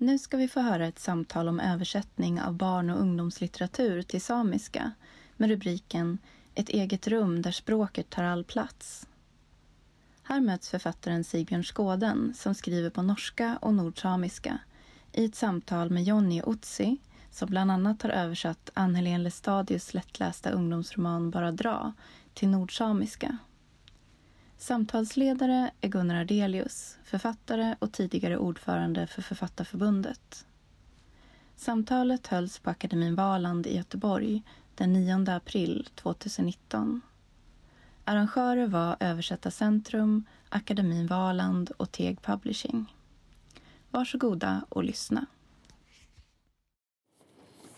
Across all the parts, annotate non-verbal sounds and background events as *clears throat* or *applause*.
Nu ska vi få höra ett samtal om översättning av barn och ungdomslitteratur till samiska med rubriken Ett eget rum där språket tar all plats. Här möts författaren Sigbjörn Skåden som skriver på norska och nordsamiska i ett samtal med Jonny Otsi som bland annat har översatt Ann-Helén Lestadius lättlästa ungdomsroman Bara dra till nordsamiska. Samtalsledare är Gunnar Ardelius, författare och tidigare ordförande för Författarförbundet. Samtalet hölls på Akademin Valand i Göteborg den 9 april 2019. Arrangörer var Översättarcentrum, Akademin Valand och Teg Publishing. Varsågoda och lyssna.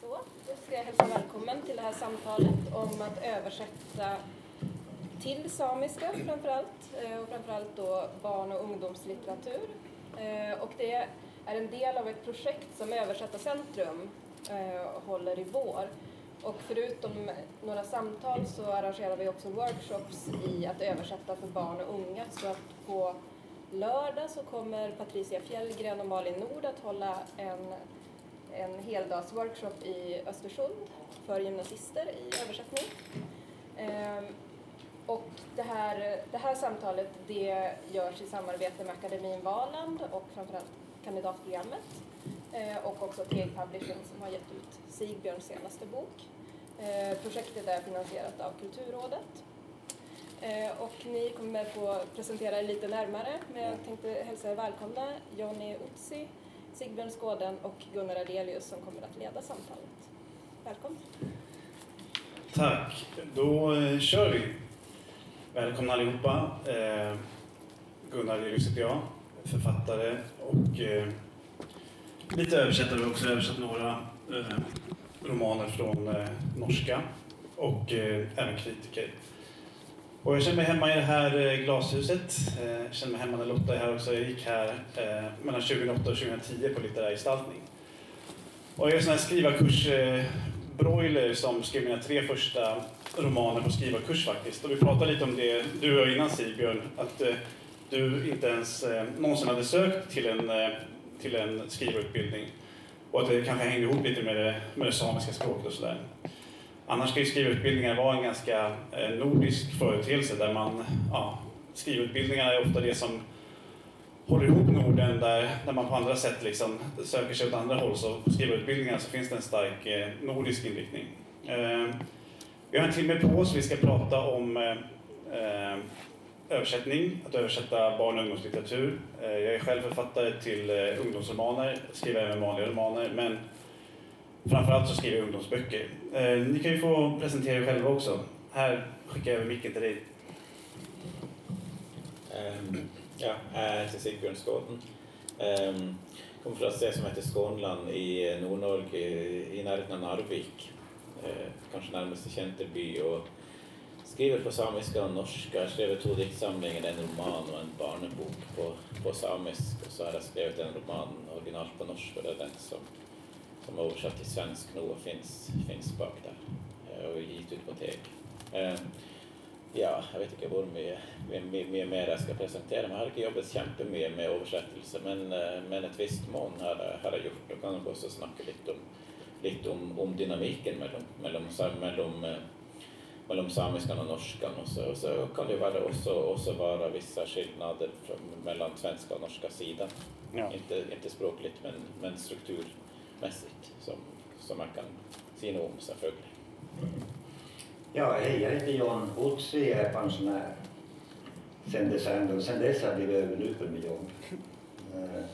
Så, då ska jag hälsa välkommen till det här samtalet om att översätta till samiska framförallt eh, och framförallt då barn och ungdomslitteratur. Eh, och det är en del av ett projekt som Översättarcentrum eh, håller i vår. Och förutom några samtal så arrangerar vi också workshops i att översätta för barn och unga. Så att på lördag så kommer Patricia Fjällgren och Malin Nord att hålla en, en heldagsworkshop i Östersund för gymnasister i översättning. Ehm, och det här, det här samtalet det görs i samarbete med Akademin Valand och framförallt kandidatprogrammet eh, och också Teg Publishing som har gett ut Sigbjörns senaste bok. Eh, projektet är finansierat av Kulturrådet. Eh, och ni kommer få presentera er lite närmare, men jag tänkte hälsa er välkomna Jonny Otsi, Sigbjörn Skåden och Gunnar Ardelius som kommer att leda samtalet. Välkomna! Tack! Då kör vi! Välkomna allihopa. Eh, Gunnar Lilus heter jag, författare och eh, lite översättare. Jag har också översatt några eh, romaner från eh, norska och eh, även kritiker. Och jag känner mig hemma i det här eh, glashuset. Jag känner mig hemma när Lotta är här också. Jag gick här mellan 2008 och 2010 på litterär gestaltning. Och jag är en sån här skrivarkurs broiler som skrev mina tre första romaner på skrivarkurs faktiskt. Och vi pratade lite om det, du och jag innan Sigbjörn, att eh, du inte ens eh, någonsin hade sökt till en, eh, till en skrivarutbildning. Och att det kanske hänger ihop lite med det, med det samiska språket och sådär. Annars ska ju skrivarutbildningar vara en ganska eh, nordisk företeelse där man, ja, skrivarutbildningar är ofta det som håller ihop Norden där, där man på andra sätt liksom söker sig åt andra håll. Så på skrivarutbildningarna så finns det en stark eh, nordisk inriktning. Eh, vi har en timme på oss. Vi ska prata om eh, eh, översättning, att översätta barn och ungdomslitteratur. Eh, jag är själv författare till eh, ungdomsromaner, skriver även vanliga romaner, men framförallt så skriver jag ungdomsböcker. Eh, ni kan ju få presentera er själva också. Här skickar jag över micken till dig. Um, ja, jag heter Sigbjørn Skåden. Ehm, Jeg kommer från et sted som heter Skånland i Nord-Norge, i närheten av Narvik ehm, Kanskje nærmeste närmaste kända by og skriver på samiska och norska. Jag skrevet två diktsamlingar, en roman och en barnbok på, på samiska och så har jag skrivit en roman originalt på norska, det är den som, som är översatt till svensk nu och finns, bak der. Og ehm, och gitt ut på teg. Ja, jag vet inte hur mycket, mer jag ska presentera, men jag har inte jobbat jättemycket med översättelse, men, eh, men ett visst mån har, har jag gjort och kan också snacka lite om lite om, om dynamiken mellan, mellan, mellan, eh, mellan samiskan och norskan och så, och så kan det vara också, också vara vissa skillnader från, mellan svenska och norska sidan. Ja. Inte, inte språkligt men, men strukturmässigt som, som man kan se om selvfølgelig. Ja, hej, jag heter John Otzi, jag är pensionär sen december. Sen dess har jag blivit överlupen med jobb. Eh,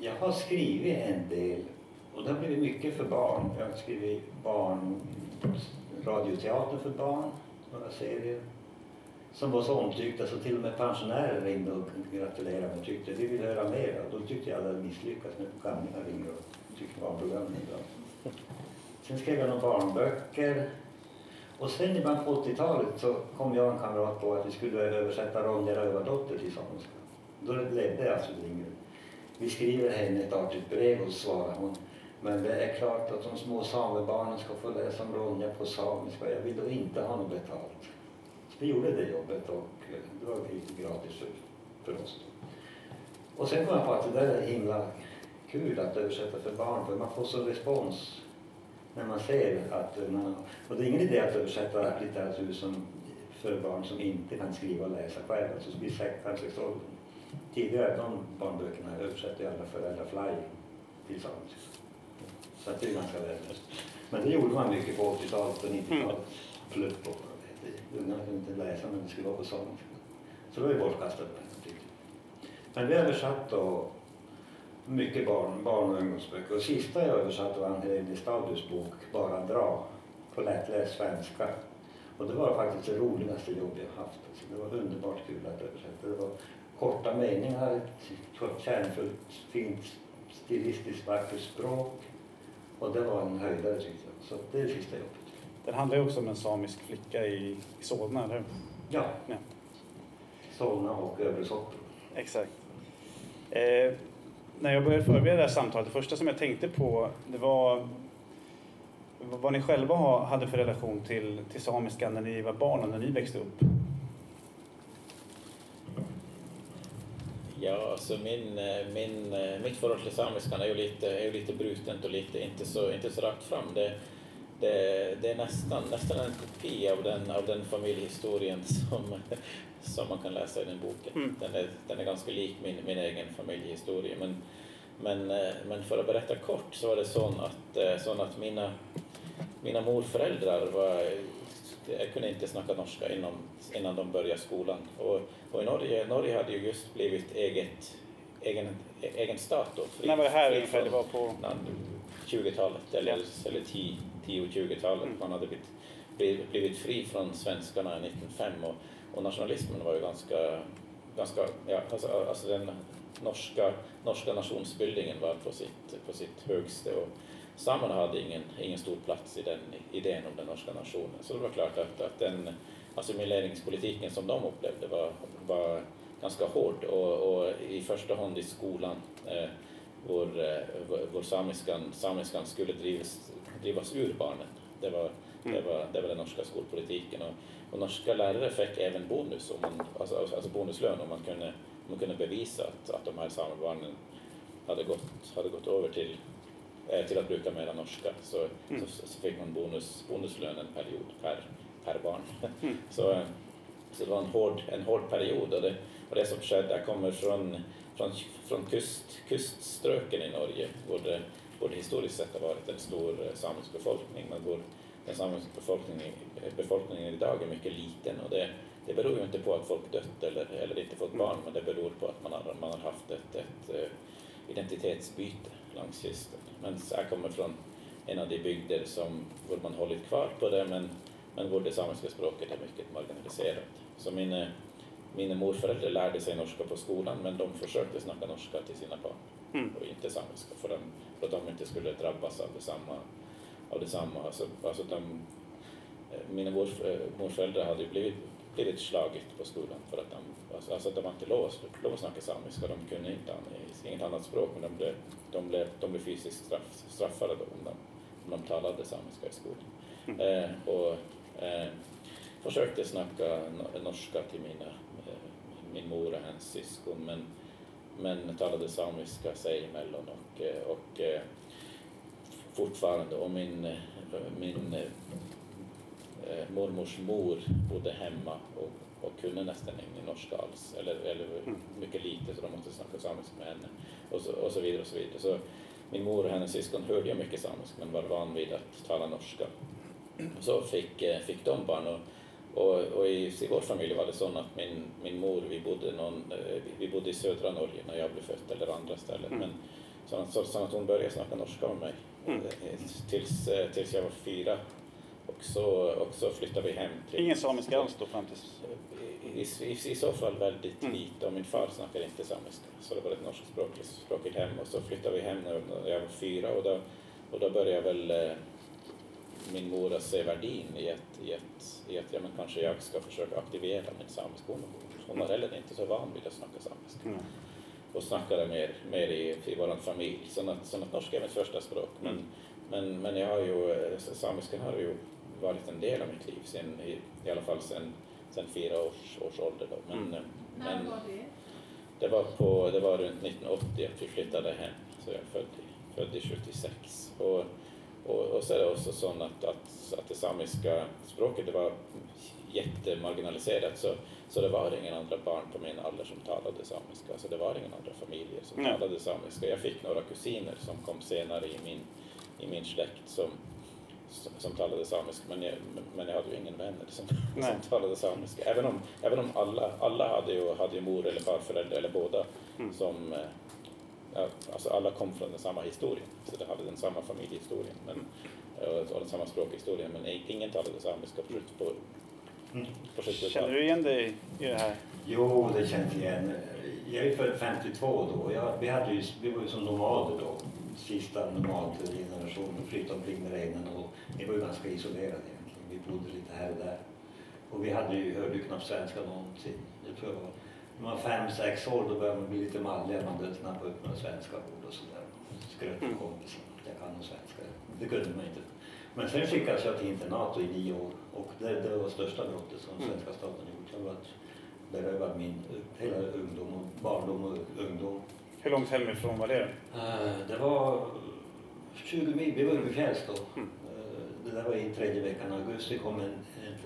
jag har skrivit en del och det har blivit mycket för barn. Jag har skrivit barn, radioteater för barn, några serier som var så omtyckta så till och med pensionärer ringde och gratulerade och tyckte vi vill höra mer. Och då tyckte jag att jag hade misslyckats med gamlingar ringer och tyckte barnprogrammen var bra. Sen skrev jag några barnböcker. Och sen i början på 80-talet så kom jag och en kamrat på att vi skulle översätta Ronja Rövardotter till samiska. Då ledde Astrid alltså Lindgren. Vi skriver henne ett artigt brev och svarar hon men det är klart att de små samebarnen ska få läsa om Ronja på samiska. Jag vill då inte ha något betalt. Så vi gjorde det jobbet och eh, det var lite gratis för, för oss. Och sen kom jag på att det där är himla kul att översätta för barn för man får så respons när man ser att man, och det är ingen idé att översätta litteratur som, för barn som inte kan skriva och läsa själv, alltså vid fem, sex år. Tidigare, de barnböckerna översatte ju alla föräldrar fly till samiska. Så att det är ganska värdelöst. Men det gjorde man mycket på 80-talet och 90-talet. Mm. Plupp på Ungarna kunde inte läsa men det skulle vara på samiska. Så det var ju bortkastat. Men vi översatt då mycket barn, barn och ungdomsböcker. Och sista jag översatte var Helene Stadius bok Bara dra på lättläst svenska. Och det var faktiskt det roligaste jobb jag haft. Alltså det var underbart kul att översätta. Det var korta meningar, ett kärnfullt, fint, stilistiskt vackert språk. Och det var en höjdare tyckte jag. Så det är det sista jobbet. Den handlar ju också om en samisk flicka i, i Solna, eller hur? Ja. ja. Solna och Övre Soppero. Exakt. Eh, när jag började förbereda det här samtalet, det första som jag tänkte på det var vad ni själva hade för relation till, till samiska när ni var barn och när ni växte upp. Ja, alltså min, eh, min, eh, mitt förhållande till samiskan är ju lite, är ju lite brutet och lite, inte, så, inte så rakt fram. Det, det, det, är nästan, nästan en kopi av den, av den familjehistorien som, som man kan läsa i den boken. Mm. Den, är, den är ganska lik min, min egen familjehistoria. Men, men, eh, men för att berätta kort så var det så att, så att mina, mina morföräldrar var jag kunde inte snacka norska innan, innan de började skolan. Och, och i Norge, Norge hade ju just blivit eget, egen, egen stat då. Fri, När var det här ungefär? Det var på... 20-talet eller, eller 10-20-talet. Mm. Man hade blivit, blivit fri från svenskarna 1905 och, och nationalismen var ju ganska, ganska ja, alltså, alltså den norska, norska nationsbildningen var på sitt, på sitt högsta. Och, samerna hade ingen, ingen stor plats i den idén om den norska nationen. Så det var klart att, att den assimileringspolitiken som de upplevde var, var ganska hård och, och i första hand i skolan eh, vår, eh, vår samiskan, samiskan skulle drivas, drivas ur barnen. Det var, mm. det, var, det var den norska skolpolitiken. Och, och norska lärare fick även bonus, om man, alltså, alltså bonuslön om man kunde, om man kunde bevisa att, att de här samebarnen hade gått, hade gått över till Eh, till att bruka mera norska så, mm. så, så, fick man bonus, bonuslön en period per, per barn. Mm. *laughs* så, så det var en hård, en hård period och det, och det som skedde, jag kommer från, från, från kust, kustströken i Norge hvor det historiskt sett har varit en stor eh, samisk befolkning men hvor den samiska befolkningen, befolkningen idag är mycket liten och det, det beror ju inte på att folk dött eller, eller inte fått barn men det beror på att man har, man har haft ett, ett, eh, identitetsbyte längs kysten. Men jag kommer från en av de bygder som, hvor man hållit kvar på det men, men hvor det samiska språket är mycket marginaliserat. Så mina, mina morföräldrar lärde sig norska på skolan men de försökte snacka norska till sina barn mm. och inte samiska för, dem, för att de inte skulle drabbas av detsamma. Av detsamma. Alltså, alltså de, eh, mina eh, morföräldrar hade ju blivit, blivit slagit på skolan för att de Alltså, alltså de var inte lov, lov att snacka samiska, de kunde inte inget annat språk men de blev, de blev, de blev fysiskt straff, straffade då om de, om de talade samiska i skolan. Mm. Eh, och eh, försökte snacka norska till mina, eh, min mor och hennes syskon men, men talade samiska sig emellan och, eh, och eh, fortfarande och min, eh, min eh, mormors mor bodde hemma och och kunde nästan ingen norska alls, eller, eller mm. mycket lite så de måste snacka samiska med henne och så, och så vidare. Och så vidare. Så min mor och hennes syskon hörde jag mycket samiska men var van vid att tala norska. Så fick, fick de barn och, och, och i, vår familj var det så att min, min mor, vi bodde, någon, eh, vi bodde i södra Norge när jag blev född eller andra ställen. Mm. Men, så, så, så att hon började snacka norska med mig mm. Eh, tills, tills jag var fyra och så, och så flyttade vi hem. Till, Ingen samiska alls då fram till i, i, i så fall väldigt mm. lite och min far snackade inte samiska så det var ett norskspråkigt hem och så flyttade vi hem när jag var fyra och då, och då började väl eh, min mor att se värdin i att, i att, i att ja, men kanske jag ska försöka aktivera min samiska hon, hon var heller inte så van vid att snacka samiska. Mm. Och snackade mer, mer i, i vår familj. Så att, så att norska är mitt första språk. Men, mm. men, men jag har ju, eh, samiskan har ju varit en del av mitt liv, sen, i, i alla fall sen sen fyra års, års ålder. Då. Men, mm. men, När var det? det var, på, det var runt 1980 att vi flyttade hem, så jag född född i 76. Och, och, och så är det också så att, att, att det samiska språket det var jättemarginaliserat så, så det var ingen andra barn på min ålder som talade samiska, så det var ingen andra familjer som Nej. talade samiska. Jag fick några kusiner som kom senare i min, i min släkt som, som, som talade samiska, men jag, men jag hade ju ingen vänner som, som talade samiska. Även om, även om alla, alla hade, ju, hade ju mor eller farförälder eller båda Mm. som eh, alltså alla kom från den samma historien, så det hade den samma familjehistorien men, och, och den samma språkhistorien, men ingen talade samiska på, på, Mm. på 70-talet. Känner du igen dig i det här? Jo, det känns igen. Jag är född 52 då. Jag, vi, hade ju, vi var ju som nomader då. Sista nomadgenerationen. Flyttade omkring med renen och vi var ju ganska isolerade egentligen. Vi bodde lite här och där. Och vi hade ju, hörde ju knappt svenska någonsin. Jag tror jag var, när man var fem, sex år då började man bli lite mallig. Man började snappa upp några svenska ord och sådär. Skröt med Mm. kompisen. Jag kan nog svenska. Det kunde man inte. Men sen skickades jag till internat i nio år och det, det var största brottet som Mm. svenska staten gjort. Jag var berövad min hela ungdom och barndom och ungdom. Hur långt hemifrån var det? Eh, Det var 20 mil, vi var i fjälls då. Mm. Eh, Det där var i tredje veckan i augusti kom en,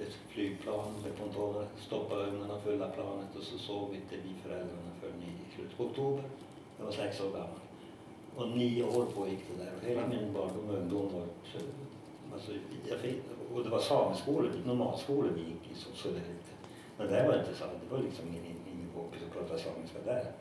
ett flygplan med pontoner, stoppade ögonen fulla planet och så sov inte vi föräldrarna förrän i slutet på oktober. Jag var sex år gammal. Och nio år pågick det där och hela min barndom och ungdom var alltså, jag fick, och det var sameskolor, normalskolor vi gick i så, så det inte. Men det var inte så, det var liksom ingen, ingen kompis att prata samiska där.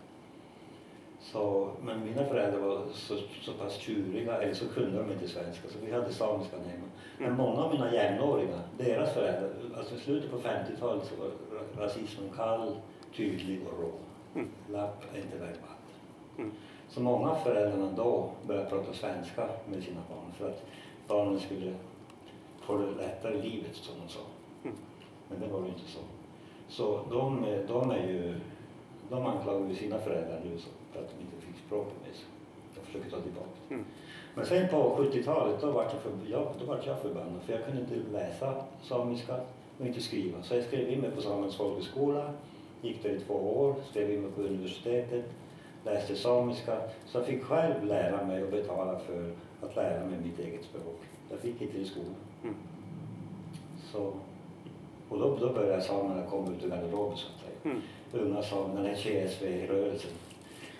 Så, men mina föräldrar var så, så pass tjuriga, eller så kunde de inte svenska, så vi hade samiska hemma. Men Mm. många av mina jämnåriga, deras föräldrar, alltså i slutet på 50-talet så var ra- rasismen kall, tydlig och rå. Mm. Lapp är inte värd vatten. Mm. Så många av föräldrarna då började prata svenska med sina barn för att barnen skulle få det lättare i livet, som de sa. Mm. Men det var ju inte så. Så de, de är ju, de anklagar ju sina föräldrar nu så för att de inte fick språket med sig. Jag försöker ta tillbaka. Mm. Men sen på 70-talet då vart jag, för, ja, då vart jag förbannad för jag kunde inte läsa samiska och inte skriva. Så jag skrev in mig på Samens folkhögskola, gick där i två år, skrev in mig på universitetet, läste samiska. Så jag fick själv lära mig och betala för att lära mig mitt eget språk. Jag fick inte det i skolan. Mm. Så, och då, då började samerna komma ut ur garderoben så att säga. Mm. Unga samer, den här KSV-rörelsen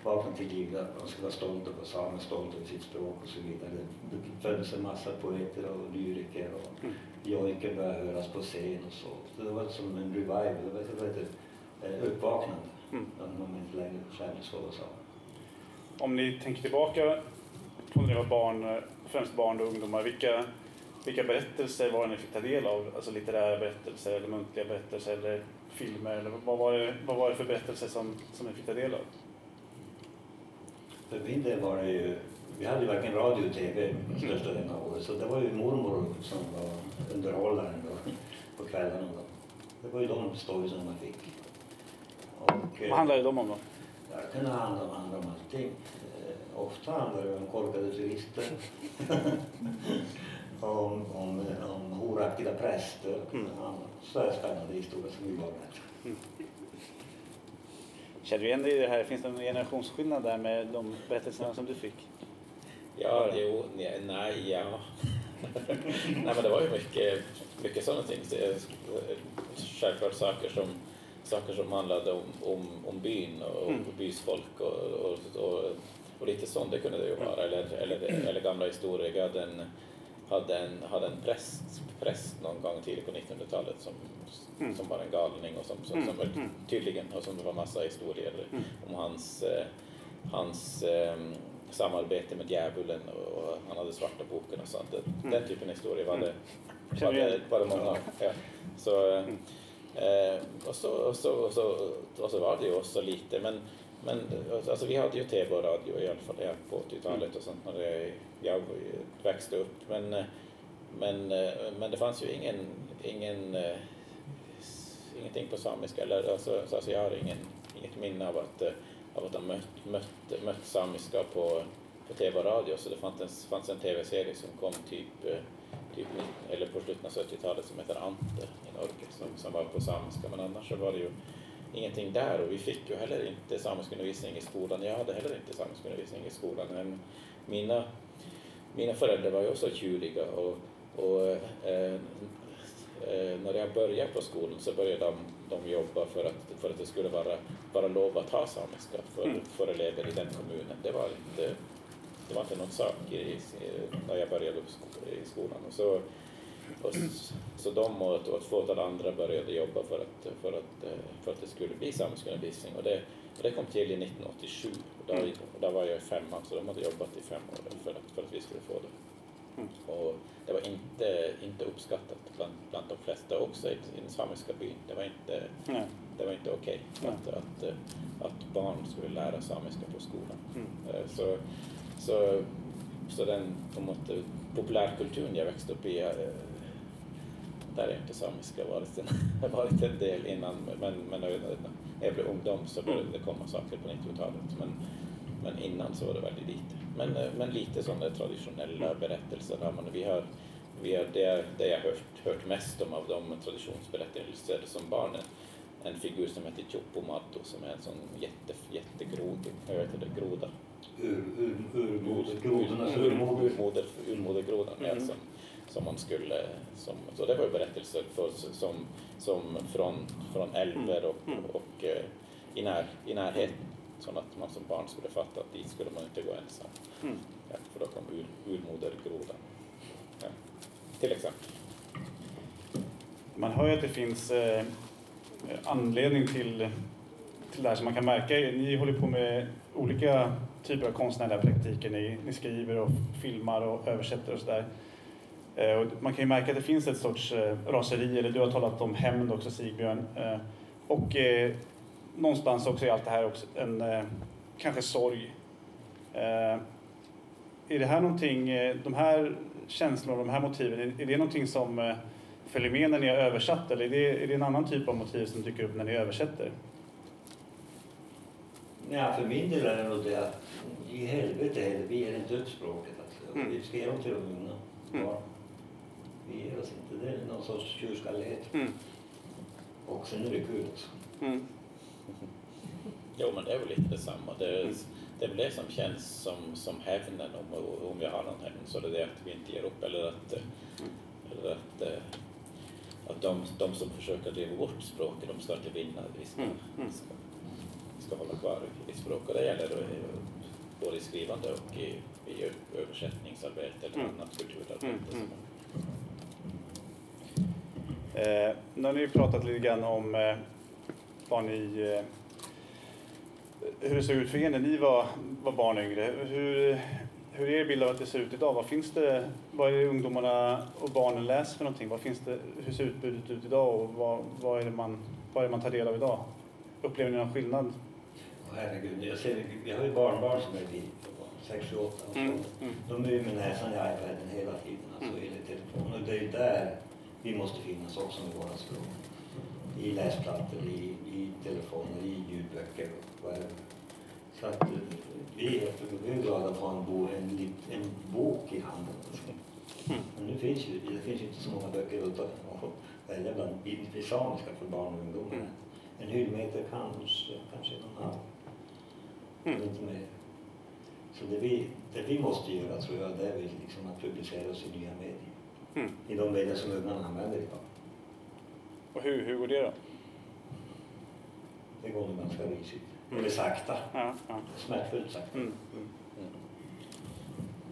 vaknade till liv att de skulle vara stolta på samer, stolta över sitt språk och så vidare. Det föddes en massa poeter och lyriker och jojker började höras på scen och så. så det var som en revival, det var, det var ett eh, uppvaknande. Mm. När man inte längre för att vara samer. Om ni tänker tillbaka på när ni var barn, eh, främst barn och ungdomar, vilka, vilka berättelser var det ni fick ta del av? Alltså litterära berättelser eller muntliga berättelser eller filmer? Eller vad, var det, vad var det för berättelser som, som ni fick ta del av? För min del var det ju, vi hade ju varken radio och tv största delen av året, så det var ju mormor som var underhållaren då, på kvällarna. Då. Det var ju de storiesarna man fick. Och, eh, Vad handlade de om då? Det kunde handla om, handla om allting. Eh, ofta handlar det om korkade turister. *laughs* om, om, om horaktiga präster. Mm. Är spännande historia som vi vet. Känner du igen dig i det här? Finns det någon generationsskillnad där med de berättelserna som du fick? Ja, jo, nej, nej, ja. *laughs* nej, men det var ju mycket, mycket sådana ting. Självklart saker som, saker som handlade om, om, om byn och, Mm. och bys folk och, och, och, och lite sånt, det kunde det ju vara. Eller, eller, eller gamla historier. Jag hade en, hade en, hade en präst, präst någon gång tidigt på 1900-talet som, Mm. som var en galning och som, som, Mm, som var, mm. tydligen, och som det var massa historier Mm. om hans, eh, hans eh, samarbete med djävulen och, och han hade svarta boken och sånt. Det- Mm. Den typen av historier var det, var det, var det många. Ja. Så, Mm. eh, och, så, och, så, och, så, och så var det ju också lite, men, men alltså, vi hade ju tv och radio i alla fall ja, på 80-talet och sånt när jag växte upp. Men, men, men det fanns ju ingen, ingen ingenting på samiska. Eller, alltså, alltså jag har ingen, inget minne av att, av att ha mött, mött, mött samiska på, på tv och radio. Så det fanns fanns en tv-serie som kom typ, typ eller på slutet av 70-talet som heter Ante i Norge som, som var på samiska. Men annars så var det ju ingenting där och vi fick ju heller inte samiskundervisning i skolan. Jag hade heller inte samiskundervisning i skolan. Men mina, mina föräldrar var ju också tjuriga och, och eh, eh, när jag började på skolan så började de, de jobba för att, för att det skulle vara, vara lov att ha samiska för, mm. för elever i den kommunen. Det var inte, det var inte någon sak i, när jag började i skolan. Och så, och så de och, och ett fåtal andra började jobba för att, för att, eh, för att det skulle bli samiskundervisning. Och det, och det kom till i 1987. Och där, mm. där var jag i femman, så de hade jobbat i fem år för att, för att vi skulle få det. Mm. Och det var inte, inte uppskattat bland, bland de flesta, också i, i den samiska byn. Det var inte, Nej. det var inte okej okay att, att, att barn skulle lära samiska på skolan. Mm. Eh, så, så, så den på något, populärkulturen jag växte upp i eh, inte samiska varit en, *laughs* varit en del innan, men, men när jag blev ungdom så började det komma saker på 90-talet. Men, men innan så var det väldigt lite. Men, eh, men lite sådana traditionella berättelser har man. Vi har, vi har det, det jag hört, hört mest om av de traditionsberättelser som barnen en figur som heter Chopomato som är en sån jätte, jättegrod, jag vet inte, groda. Ur, ur, urmodergrodornas urmoder. Urmodergrodan, mm. ja, som, som man skulle, som, så det var ju berättelser för, som, som från, från älvar och, mm. och, och eh, i, när, i närheten så att man som barn skulle fatta att dit skulle man inte gå ensam. Mm. Ja, för då kom ur, urmodergrodan. Ja, till exempel. Man hör ju att det finns eh, anledning till, till det här som man kan märka. Ni håller på med olika typer av konstnärliga praktiker. Ni, ni skriver och filmar och översätter och sådär. Eh, man kan ju märka att det finns ett sorts eh, raseri, eller du har talat om hämnd också Sigbjörn. Eh, och någonstans också i allt det här också en kanske sorg. Är det här någonting, de här känslorna, de här motiven, är det någonting som följer med när ni har översatt eller är det, är det en annan typ av motiv som dyker upp när ni översätter? Ja, för min del är det nog det att i helvete, vi är inte dödsspråket. Alltså. Mm. Vi dem till unga mm oss inte. Det är någon sorts tjurskallighet. Mm. Och sen är det kul också. Mm. Jo, men det är väl lite detsamma. Det är, mm. det är väl det som känns som, som hävnen om, om vi har någon hävn, så det är det att vi inte ger upp eller att, mm. eller att, eh, att de, de som försöker driva bort språket, de ska inte vinna. Vi ska, mm. mm. ska, ska hålla kvar i språket. Det gäller både i skrivande och i, i översättningsarbete eller mm. annat kulturarbete. Eh, nu har ni pratat lite grann om eh, vad ni, eh, hur det såg ut för er när ni var, var barn och yngre. Hur, hur är er bild av att det ser ut idag? Vad finns det, vad är det ungdomarna och barnen läser för någonting? Vad finns det, hur ser utbudet ut idag och vad, vad, är det man, vad är man tar del av idag? Upplever ni någon skillnad? Oh, herregud, jag, ser, jag har ju barnbarn som är 6, 7, 8 och mm, mm. De är ju med näsan i iPaden hela tiden, alltså mm. i telefon. Och det är ju där vi måste finnas också med våra språk. I läsplattor, i, i telefoner, i ljudböcker Så att eh, vi är, glada att ha en, bo, en, en bok i handen. Mm. Men nu finns ju, det finns ju inte så många böcker att välja bland i samiska för barn och ungdomar. Mm. En hyllmeter kanske, kanske en halv. Mm. Inte mer. Så det vi, det vi måste göra tror jag, det är liksom att publicera oss i nya medier. Mm. I de medier som ungarna använder idag. Och hur, hur går det då? Det går nog ganska risigt. Mm. Eller sakta. Ja, ja. Smärtfullt sakta. Mm. Mm.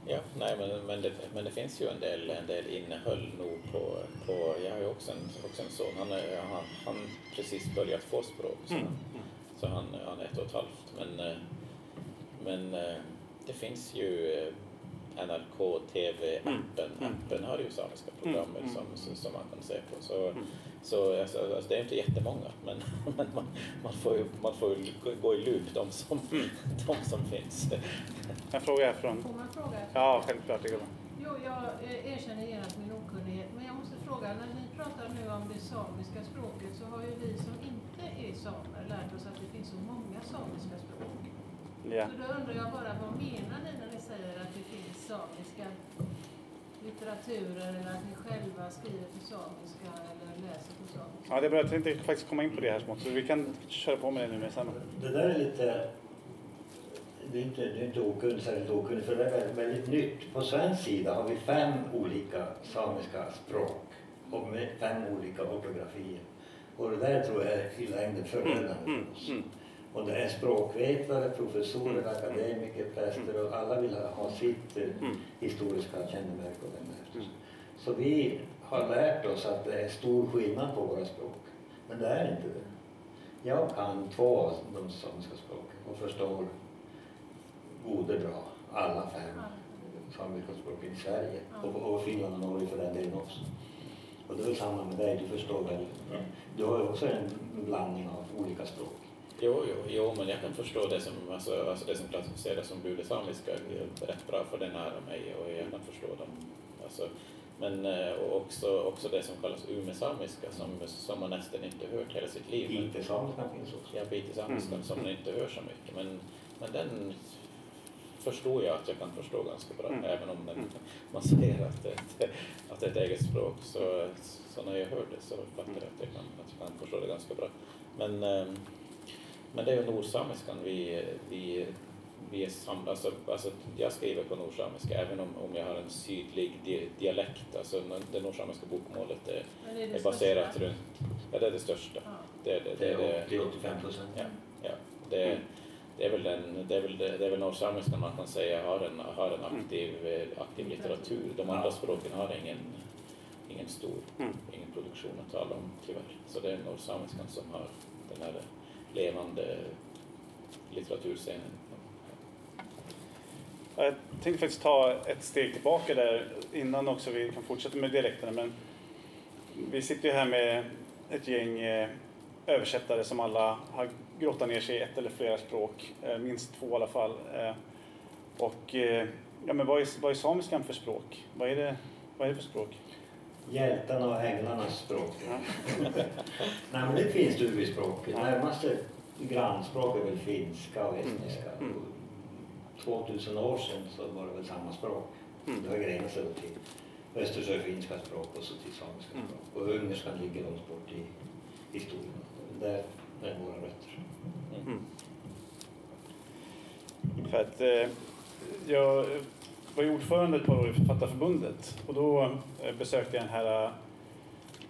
Ja, nej, men, men, det, men det finns ju en del, en del innehåll nog på, på... Jag har ju också en, också en son. Han, han, han precis börjat få språk. Så, mm. så han, han är ett och ett halvt. Men, eh, men eh, det finns ju eh, NRK TV-appen. Mm. Appen har ju samiska program mm. som, som man kan se på. Så, mm. så alltså, alltså, det är inte jättemånga, men, *laughs* men man, man, får ju, man får ju gå i loop de som, mm. *laughs* de som finns. *laughs* En fråga härifrån. Får man fråga? Ja, självklart. Det går Jo, jag eh, erkänner genast min okunnighet, men jag måste fråga, när ni pratar nu om det samiska språket så har ju vi som inte är samer lärt oss att det finns så många samiska språk. Ja. Så då undrar jag bara, vad menar ni när ni säger att det finns samiska? litteraturen eller att ni själva skriver på samiska eller läser på samiska? Ja, det är bra. Jag tänkte faktiskt komma in på det här smått, så vi kan köra på med det nu med samma. Det där är lite... Det är inte, det är inte okunnigt, särskilt okunnigt, för det är väldigt, väldigt nytt. På svensk sida har vi fem olika samiska språk och med fem olika ortografier. Och det där tror jag är i längden förödande Mm, för oss. mm. Och det är språkvetare, professorer, akademiker, präster och alla vill ha sitt eh, Mm. historiska kännemärke och den där. Så vi har lärt oss att det är stor skillnad på våra språk. Men det är inte det. Jag kan två av de samiska språken och förstår gode bra alla fem samiska språken i Sverige och, och Finland och Norge för den delen också. Och det är samma med dig, du förstår väl? Du har ju också en blandning av olika språk. Jo, jo, jo, men jag kan förstå det som, alltså, alltså det som klassificeras som budesamiska rätt bra för det är nära mig och jag kan förstå dem. Alltså, men eh, och också, också det som kallas umesamiska som, som man nästan inte hört hela sitt liv. IT-samiskan finns också. Ja, bitisamiskan Mm. som man inte hör så mycket. Men, men den förstår jag att jag kan förstå ganska bra. Mm. Även om den, man säger att det, att det är ett eget språk. Så, så när jag hör det så fattar jag att jag kan, att jag kan förstå det ganska bra. Men, ehm, men det är ju nordsamiskan vi, vi, vi är sam, alltså, alltså jag skriver på nordsamiska även om, om jag har en sydlig di, dialekt. Alltså det nordsamiska bokmålet är, det är det är baserat största. runt, ja det är det största. Ja. Det, är det, Det det, är det, 80-85 procent. Ja, ja. Det, det är väl det är väl, det är väl norrsamiskan man kan säga har en, har en aktiv, eh, aktiv litteratur. De andra Ja. språken har ingen, ingen stor, Mm. ingen produktion att tala om tyvärr. Så det är norrsamiskan som har den här levande litteraturscenen. Jag tänkte faktiskt ta ett steg tillbaka där innan också vi kan fortsätta med dialekterna. Men vi sitter ju här med ett gäng eh, översättare som alla har grottat ner sig i ett eller flera språk, eh, minst två i alla fall. Eh, och ja, men vad, är, vad är samiskan för språk? Vad är det, vad är det för språk? Hjältarna och änglarnas språk. *laughs* Nej men det finns språket. Närmaste grannspråk är väl finska och estniska. Mm. Och 2000 år sedan så var det väl samma språk. Mm. Det har grenat sig till östersjöfinska språk och så till samiska Mm. språk. Och ungerskan ligger långt bort i historien. Där är våra rötter. Mm. För att eh, jag var ju ordförande ett par år i Författarförbundet och då eh, besökte jag den här eh,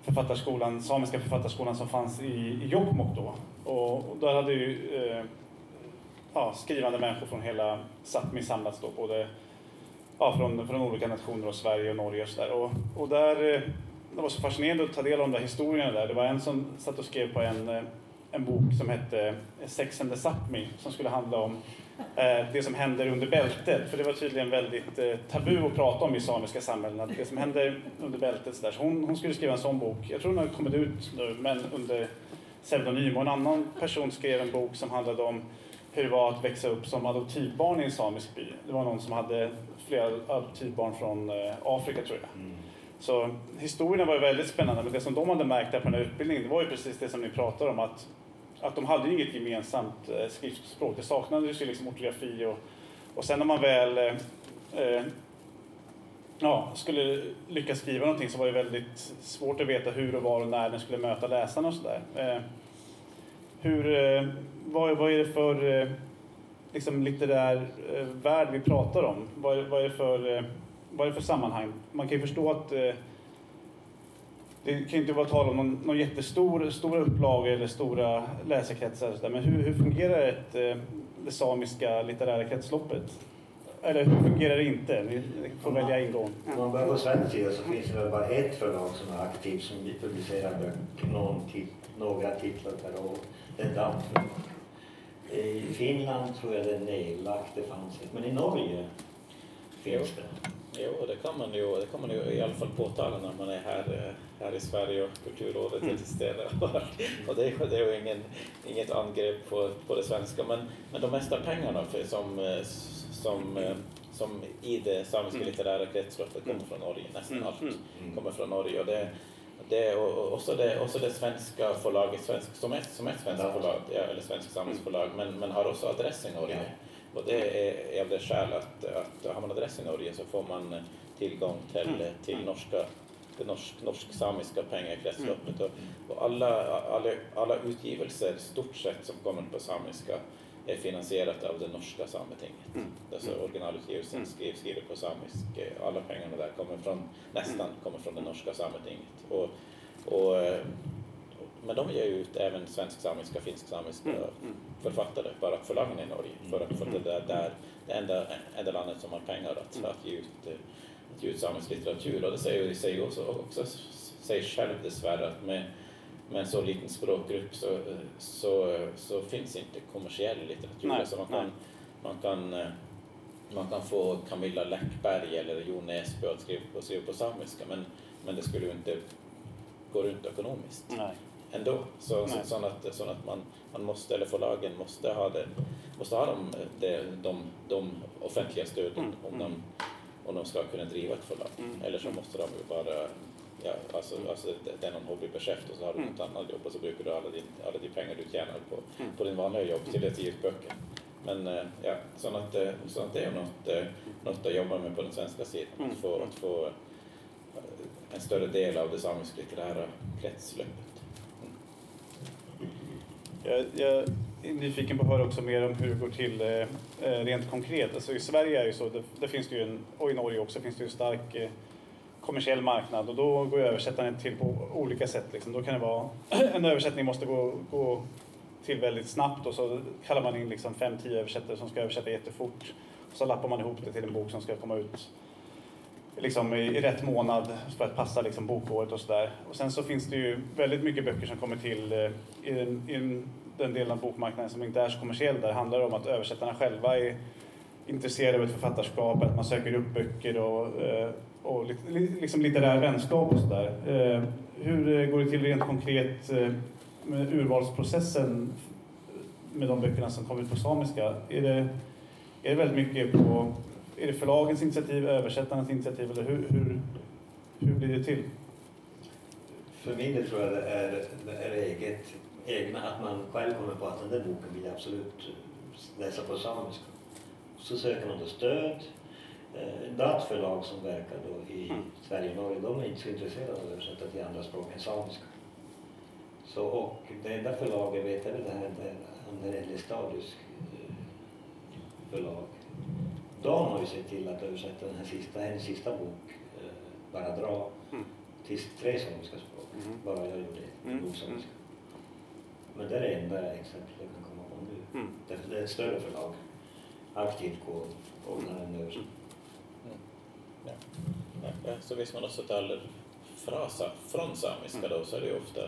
författarskolan, samiska författarskolan som fanns i, i Jokkmokk då. Och, och där hade ju eh, ja, skrivande människor från hela Sápmi samlats då, både ja, från, från olika nationer och Sverige och Norge och sådär. Och, och där, eh, det var så fascinerande att ta del av de där historierna där. Det var en som satt och skrev på en, eh, en bok som hette Sex and the Sápmi som skulle handla om det som händer under bältet. För det var tydligen väldigt eh, tabu att prata om i samiska samhällen. Det som händer under bältet. Så där. Så hon, hon skulle skriva en sån bok. Jag tror den har kommit ut nu, men under pseudonym. Och en annan person skrev en bok som handlade om hur det var att växa upp som adoptivbarn i en samisk by. Det var någon som hade flera adoptivbarn från eh, Afrika tror jag. Så historierna var väldigt spännande, men det som de hade märkt där på den här utbildningen, det var ju precis det som ni pratar om, att, att de hade inget gemensamt eh, skriftspråk. Det saknades ju liksom ortografi och, och sen när man väl eh, eh, ja, skulle lyckas skriva någonting så var det väldigt svårt att veta hur och var och när den skulle möta läsarna och sådär. Eh, hur, eh, vad, vad är det för eh, liksom litterär eh, värld vi pratar om? Vad, är- vad, är det för, eh, vad är det för sammanhang? Man kan ju förstå att eh, det kan inte vara tal om någon, någon jättestor stora upplagor eller stora läsekretsar. så där, Men hur, hur fungerar ett, eh, det samiska litterära kretsloppet? Eller hur fungerar det inte? Ni får välja ingång. Om man börjar på svensk sida så finns det väl bara ett förlag som är aktivt som publicerar böcker, några titlar per år. Det är Damförlag. I Finland tror jag det är nedlagt, det fanns ett. Men i Norge finns det. Jo, det kan man ju, det kan man ju i alla fall påtala när man är här, eh, här i Sverige och Kulturrådet Mm. existerar. *laughs* och det, är- det är ju ingen, inget angrepp på, på det svenska, men, men de mesta pengarna för, som, eh, som, eh, som i det samiska Mm. litterära kretsloppet kommer från Norge, nästan Mm, allt mm. kommer från Norge. Och det, det, och, också, det, också det svenska förlaget, svensk, som är som är ett svenskt förlag, ja, eller svenskt samhällsförlag, men, men har också adress i Norge. Och det är av det skäl att, att har man adress i Norge så får man tillgång till, mm. till norska det norsk, norsk-samiska pengakretsloppet. Och, och alla, alla, alla utgivelser, stort sett, som kommer på samiska är finansierat av det norska sametinget. Mm. Alltså mm. originalutgivelsen mm. skriv, skriver på samisk. Alla pengarna där kommer från, nästan mm. kommer från det norska sametinget. Och, och, men de ger ut även svensk-samiska, finsk-samiska mm. mm. författare, bara förlagen i Norge. För, för det, där, där, det enda, enda landet som har pengar att, att ge ut att ge ut samisk litteratur. Och det säger sig också, också sig själv dessvärre att med med en så liten språkgrupp så, så, så finns inte kommersiell litteratur. Nej, alltså man, kan, man, kan, eh, man kan få Camilla Läckberg eller Jo Nesbø att skriva på, skriva på samiska men, men det skulle ju inte gå runt ekonomiskt. Nej. Ändå. Så, så, så, att, så att man, man måste, eller förlagen måste ha, det, måste ha de, de, de, de offentliga stöden mm. om, de, om de ska kunna driva ett förlag. Mm. Eller så måste de ju bara ja, alltså, alltså det är någon hobbygeschäft och så har du mm. något annat jobb och så brukar du alla, din, alla de pengar du tjänar på, mm. på din vanliga jobb till att ge ut böcker. Men eh, ja, så att, eh, så att det är något, eh, något att jobba med på den svenska sidan, mm. att få, att få en större del av det samisk-litterära kretsloppet. Jag, jag är nyfiken på att höra också mer om hur det går till eh, eh, rent konkret. Alltså I Sverige är det ju så, det, det finns det ju en, och i Norge också finns det ju en stark eh, kommersiell marknad och då går översättandet till på olika sätt. Liksom. Då kan det vara, *clears throat* en översättning måste gå, gå till väldigt snabbt och så kallar man in liksom fem, tio översättare som ska översätta jättefort. Och så lappar man ihop det till en bok som ska komma ut liksom i, i rätt månad för att passa liksom bokåret och sådär. Och sen så finns det ju väldigt mycket böcker som kommer till eh, i, den, i den delen av bokmarknaden som inte är så kommersiell. Där det handlar om att översättarna själva är intresserade av ett författarskap, att man söker upp böcker och eh, och liksom litterär vänskap och sådär. Eh, hur eh, går det till rent konkret eh, med urvalsprocessen med de böckerna som kommer ut på samiska? Är det, är det väldigt mycket på är det förlagens initiativ, översättarnas initiativ eller hur, hur, hur blir det till? För min del tror jag det är, det är eget, egna, att man själv kommer på att den där boken vill jag absolut läsa på samiska. Så söker man då stöd eh, Datt DAT-förlag som verkar då i. Sverige och Norge, de är inte så intresserade av att översätta till andra språk än samiska. Så, och det enda förlaget vet jag väl det här, det är Stadius eh, förlag. De har ju sett till att översätta den här sista, hennes sista bok, eh, Bara dra, mm. till tre samiska språk. Mm. Bara jag gjorde det, mm. samiska. Men det är det enda exemplet jag kan komma på nu. Mm. Det, är ett större förlag. Aktivt går och ordnar en översättning. Ja. Så hvis man också talar frasa från samiska då så är det ju ofta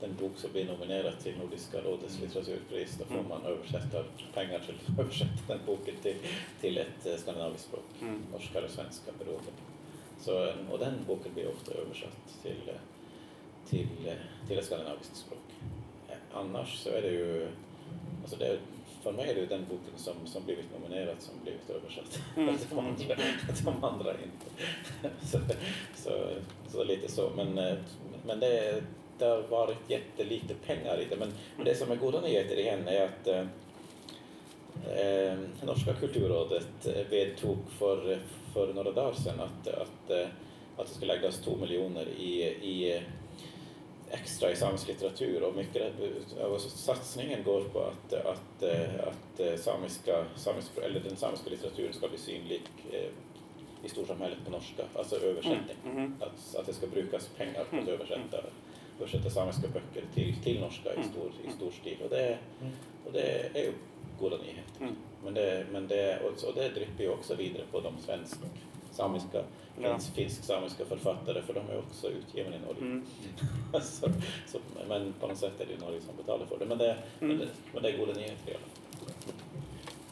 den bok som blir nominerad till Nordiska rådets litteraturpris. Då får mm. man översätta pengar till att *laughs* översätta den boken till, till ett eh, skandinaviskt språk, mm. norska eller svenska beroende på. Så, och den boken blir ofta översatt till, eh, till, eh, till ett skandinaviskt språk. Annars så är det ju, alltså det, för mig är det den boken som, som blivit nominerad som blivit översatt. Mm. *laughs* de, andra, de andra inte. *laughs* så, så, så, lite så. Men, eh, men det, det har varit jättelite pengar i det. Men, men det som är goda nyheter igen är att eh, eh Norska kulturrådet vedtog för, för några dagar sedan att, att, eh, att det ska läggas två miljoner i, i extra i samisk litteratur och mycket alltså, satsningen går på att, att, att eh, samiska, samisk, eller den samiska litteraturen ska bli synlig eh, i storsamhället på norska, alltså översättning. Mm. Mm. Att, att det ska brukas pengar på att mm. översätta, översätta samiska böcker till, till norska i mm. stor, i stor stil och det, mm. och det är ju goda nyheter. Men det, men det, och det driver ju också vidare på de svenska samiska, ja. finsk-samiska författare för de är också utgivna i Norge. Mm. *laughs* så, så, men på något sätt är det ju Norge som betalar för det. Men det, mm. men det, men det är goda nyheter i alla fall.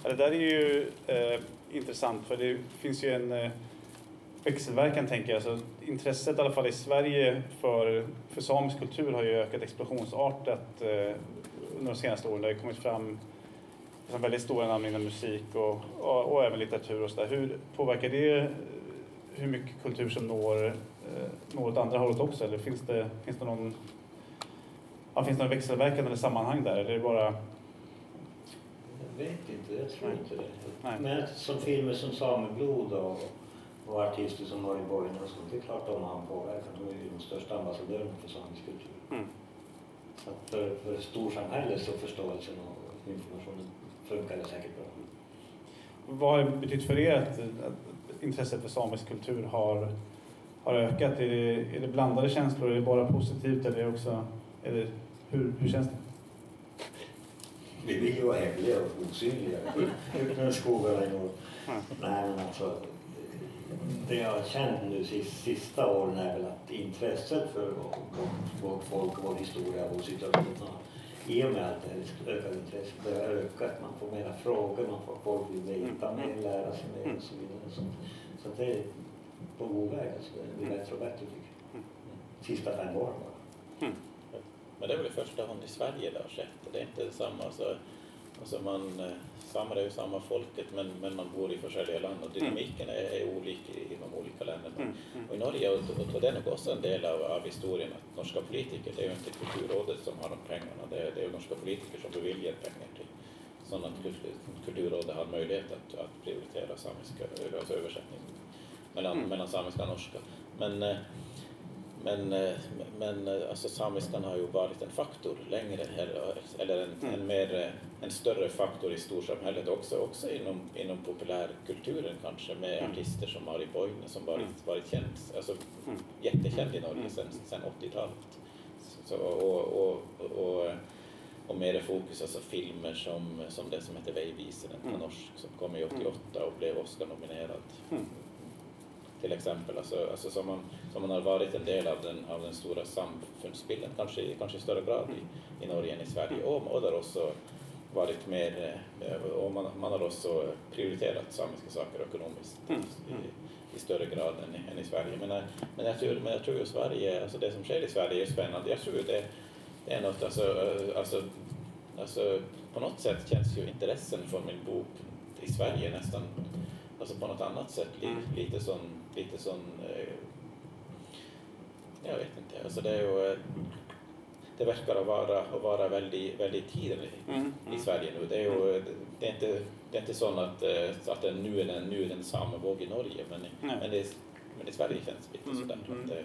Ja, det där är ju eh, intressant för det finns ju en eh, växelverkan tänker jag. Så intresset i alla fall i Sverige för, för samisk kultur har ju ökat explosionsartat eh, under de senaste åren. Det har kommit fram väldigt stora namn inom musik och, och, och även litteratur och sådär. Hur påverkar det hur mycket kultur som når, eh, når åt andra hållet också? Eller finns det, finns det någon ja, finns det någon växelverkan eller sammanhang där? Eller är det bara... vet inte, jag tror inte det. Nej. Men som filmer som Sameblod och, och artister som Mari Boine och sånt, det är klart de har en påverkan. De är ju de största ambassadörerna för samisk kultur. Mm. Så att för, för storsamhället så förståelsen och informationen funkar det säkert bra. Vad har det betytt för er att, att intresset för samisk kultur har, har ökat? Är det, är det blandade känslor? Är det bara positivt eller är det också... Är det, hur, hur känns det? Vi vill ju vara hemliga och osynliga *laughs* ut med skogarna i norr. Nej men alltså, det jag har känt nu sista, sista åren är väl att intresset för vårt, folk, vår historia, vår situation har i och med att det är ett ökat intresse, det har ökat. Man får mera frågor, man får folk vill veta mer, lära sig mer och så vidare. Så, så det är på god väg. Alltså. Det blir bättre och bättre tycker jag. Sista fem åren bara. Men det är väl i första hand i Sverige det har skett. Det är inte samma. Alltså, alltså man, eh, samer är ju samma folket men, men man bor i olika land och dynamiken är, är olika i de olika länderna. Mm. Mm. Och i Norge, och, och, och det är också en del av, av historien att norska politiker, det är ju inte Kulturrådet som har de pengarna, det är, det är norska politiker som beviljar pengar till sådana att kultur, Kulturrådet har möjlighet att, att prioritera samiska, alltså översättning mellan, Mm. mellan samiska och norska. Men, eh, men, eh, men eh, alltså samiskan har ju varit en faktor längre, eller, eller en, Mm. en, mer, eh, en större faktor i storsamhället också, också inom, inom populärkulturen kanske med Mm. artister som Mari Boine som varit, Mm. varit känd, alltså Mm. jättekänd i Norge Mm. sedan sen 80-talet. Så, och, och, och, och mer fokus, alltså filmer som, som det som heter Vejvisaren på Mm. norsk som kom i 88 och blev Oscar-nominerad Mm. Till exempel. Alltså, alltså som, man, som man har varit en del av den, av den stora samfundsbilden, kanske, kanske i större grad i, i Norge än i Sverige. Och, och där också varit mer, eh, och man, man har också prioriterat samiska saker ekonomiskt Mm. i, i större grad än i, än i Sverige. Men, eh, men, jag tror, men jag tror ju Sverige, alltså det som sker i Sverige är spännande. Jag tror det, det är något, alltså, eh, alltså, alltså på något sätt känns ju intressen för min bok i Sverige nästan alltså på något annat sätt li, Mm. lite som, lite som eh, jag vet inte, alltså det är ju eh, det verkar att vara, att vara väldigt, väldigt tiden i, Mm. i Sverige nu. Det är ju det är inte, det är inte så att, eh, att det nu är en, nu är det en samevåg i Norge, men, Nej. men, det, är- men i Sverige känns det lite Mm, sådär mm. att, det,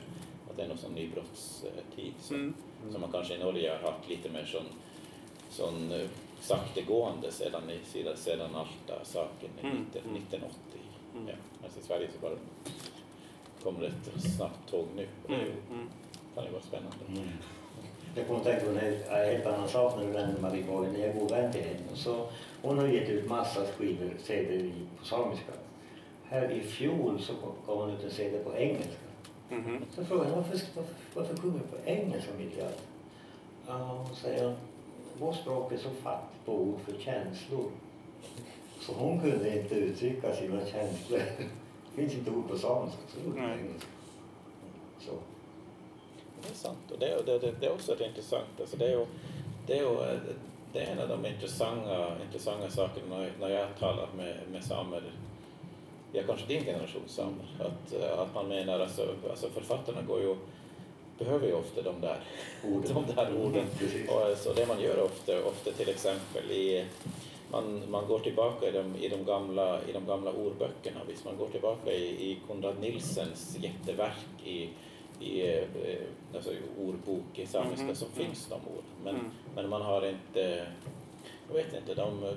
att det är någon sån nybrottstid som, Mm. som man kanske i Norge har haft lite mer sån, sån saktegående sedan, sedan, Alta-saken Mm, 19, mm. 1980. Mm. Ja, alltså I Sverige så bara kommer det ett snabbt tåg nu. Det Mm. ju, Mm. kan ju vara spännande. Jag kommer att tänka på en helt, en helt annan sak när du nämnde Marie Boine. Jag är god vän till henne. Så hon har gett ut massa skivor, CD på samiska. Här i fjol så kom- kom hon ut en CD på engelska. Mhm. Så frågade jag varför, varför, varför sjunger du på engelska mitt i allt? Ja, hon säger vårt språk är så fattigt på ord för känslor. Så hon kunde inte uttrycka sina känslor. Det finns inte ord på samiska, så det engelska. Så. Det är sant. Och det, det, det, är också rätt intressant. Alltså det, är det, är det är en av de intressanta, intressanta sakerna när, när jag talar med, med samer, ja kanske din generation samer, att, eh, att man menar alltså, alltså författarna går ju, behöver ju ofta de där Orden. de där orden. Och så det man gör ofta, ofta till exempel i man, man går tillbaka i de, i de, gamla, i de gamla ordböckerna. Visst, man går tillbaka i, i Konrad Nilsens jätteverk i, i eh, alltså, i ordbok i samiska mm. finns de orden. Men, Mm. men man har inte, jag vet inte, de,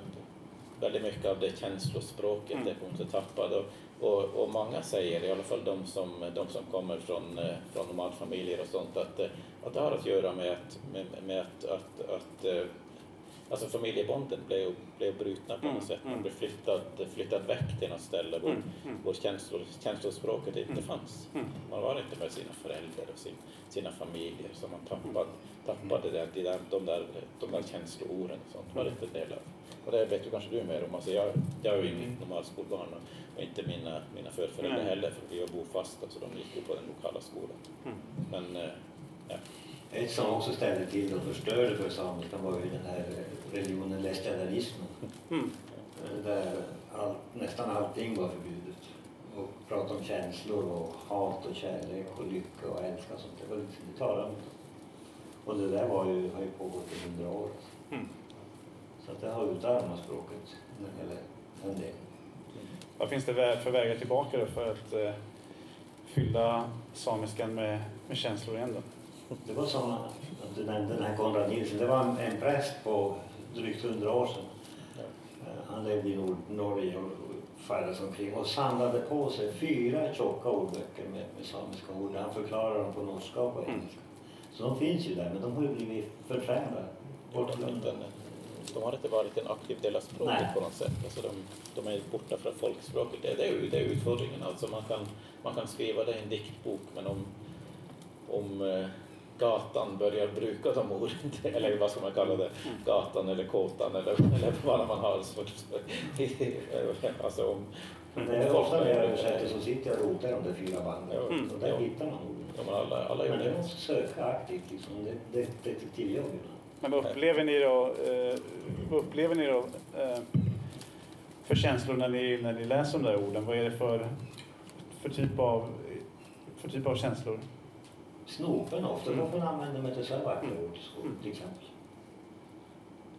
väldigt mycket av det känslospråket Mm. är på något sätt tappat. Och, och, och många säger, i alla fall de som, de som kommer från, eh, från nomadfamiljer och sånt, att, eh, att det har att göra med att, med, med att, att, att Alltså familjebanden blev, blev brutna på något Mm, sätt. Man mm. blev flyttad, flyttad väck till något ställe där Mm. Mm. känslor, känslospråket inte Mm. fanns. Mm. Man var inte med sina föräldrar och sin, sina familjer så man tappade, tappade det, de, där, de, där, de där känsloorden och sånt. var inte en del av. Och det vet ju kanske du mer om. Alltså jag, jag är ju inget normalskolbarn och, och inte mina, mina förföräldrar heller för vi var bofasta så de gick ju på den lokala skolan. Men eh, ja. Ett som också ställde till och förstörde för samiskan var ju den här religionen lästjädarismen. Mm. Där all, nästan allting var förbjudet. Och prata om känslor och hat och kärlek och lycka och älska och sånt. Det var liksom, det talade om. Och det där var ju, har ju pågått i hundra år. Mm. Så att det har utarmat språket eller en del. Vad finns det för vägar tillbaka då för att eh, fylla samiskan med, med känslor igen då? Det var som att du nämnde den här Konrad Nielsen. Det var en, en präst på drygt hundra år sedan. Eh, Han levde i Nord Norge och färdades omkring och samlade på sig fyra tjocka ordböcker med, med samiska ord. Han förklarar dem på norska och på engelska. Så de finns ju där, men de har ju blivit förträngda. bortglömda. De har inte varit en aktiv del av språket Nej. på något sätt. Alltså de, de är borta från folkspråket. Det, det, är, det är utfordringen. Alltså man, kan, man kan skriva det i en diktbok men om, om eh, gatan börjar bruka de orden, *laughs* eller vad ska man kalla det, gatan eller kåtan eller, eller vad man har. Så, *laughs* alltså om, Men det är ofta jag översätter så sitter jag och rotar i de där fyra banden. Mm. Och där Ja. hittar man orden. Ja, men alla, alla gör Men det det. måste söka aktivt liksom. Det, det är ett detektivjobb. Men vad upplever ni då, eh, vad upplever ni då eh, för känslor när ni, när ni läser de där orden? Vad är det för, för, typ, av, för typ av känslor? Snopen ofta, Mm. varför använder man inte så här vackra ord i skolan till exempel?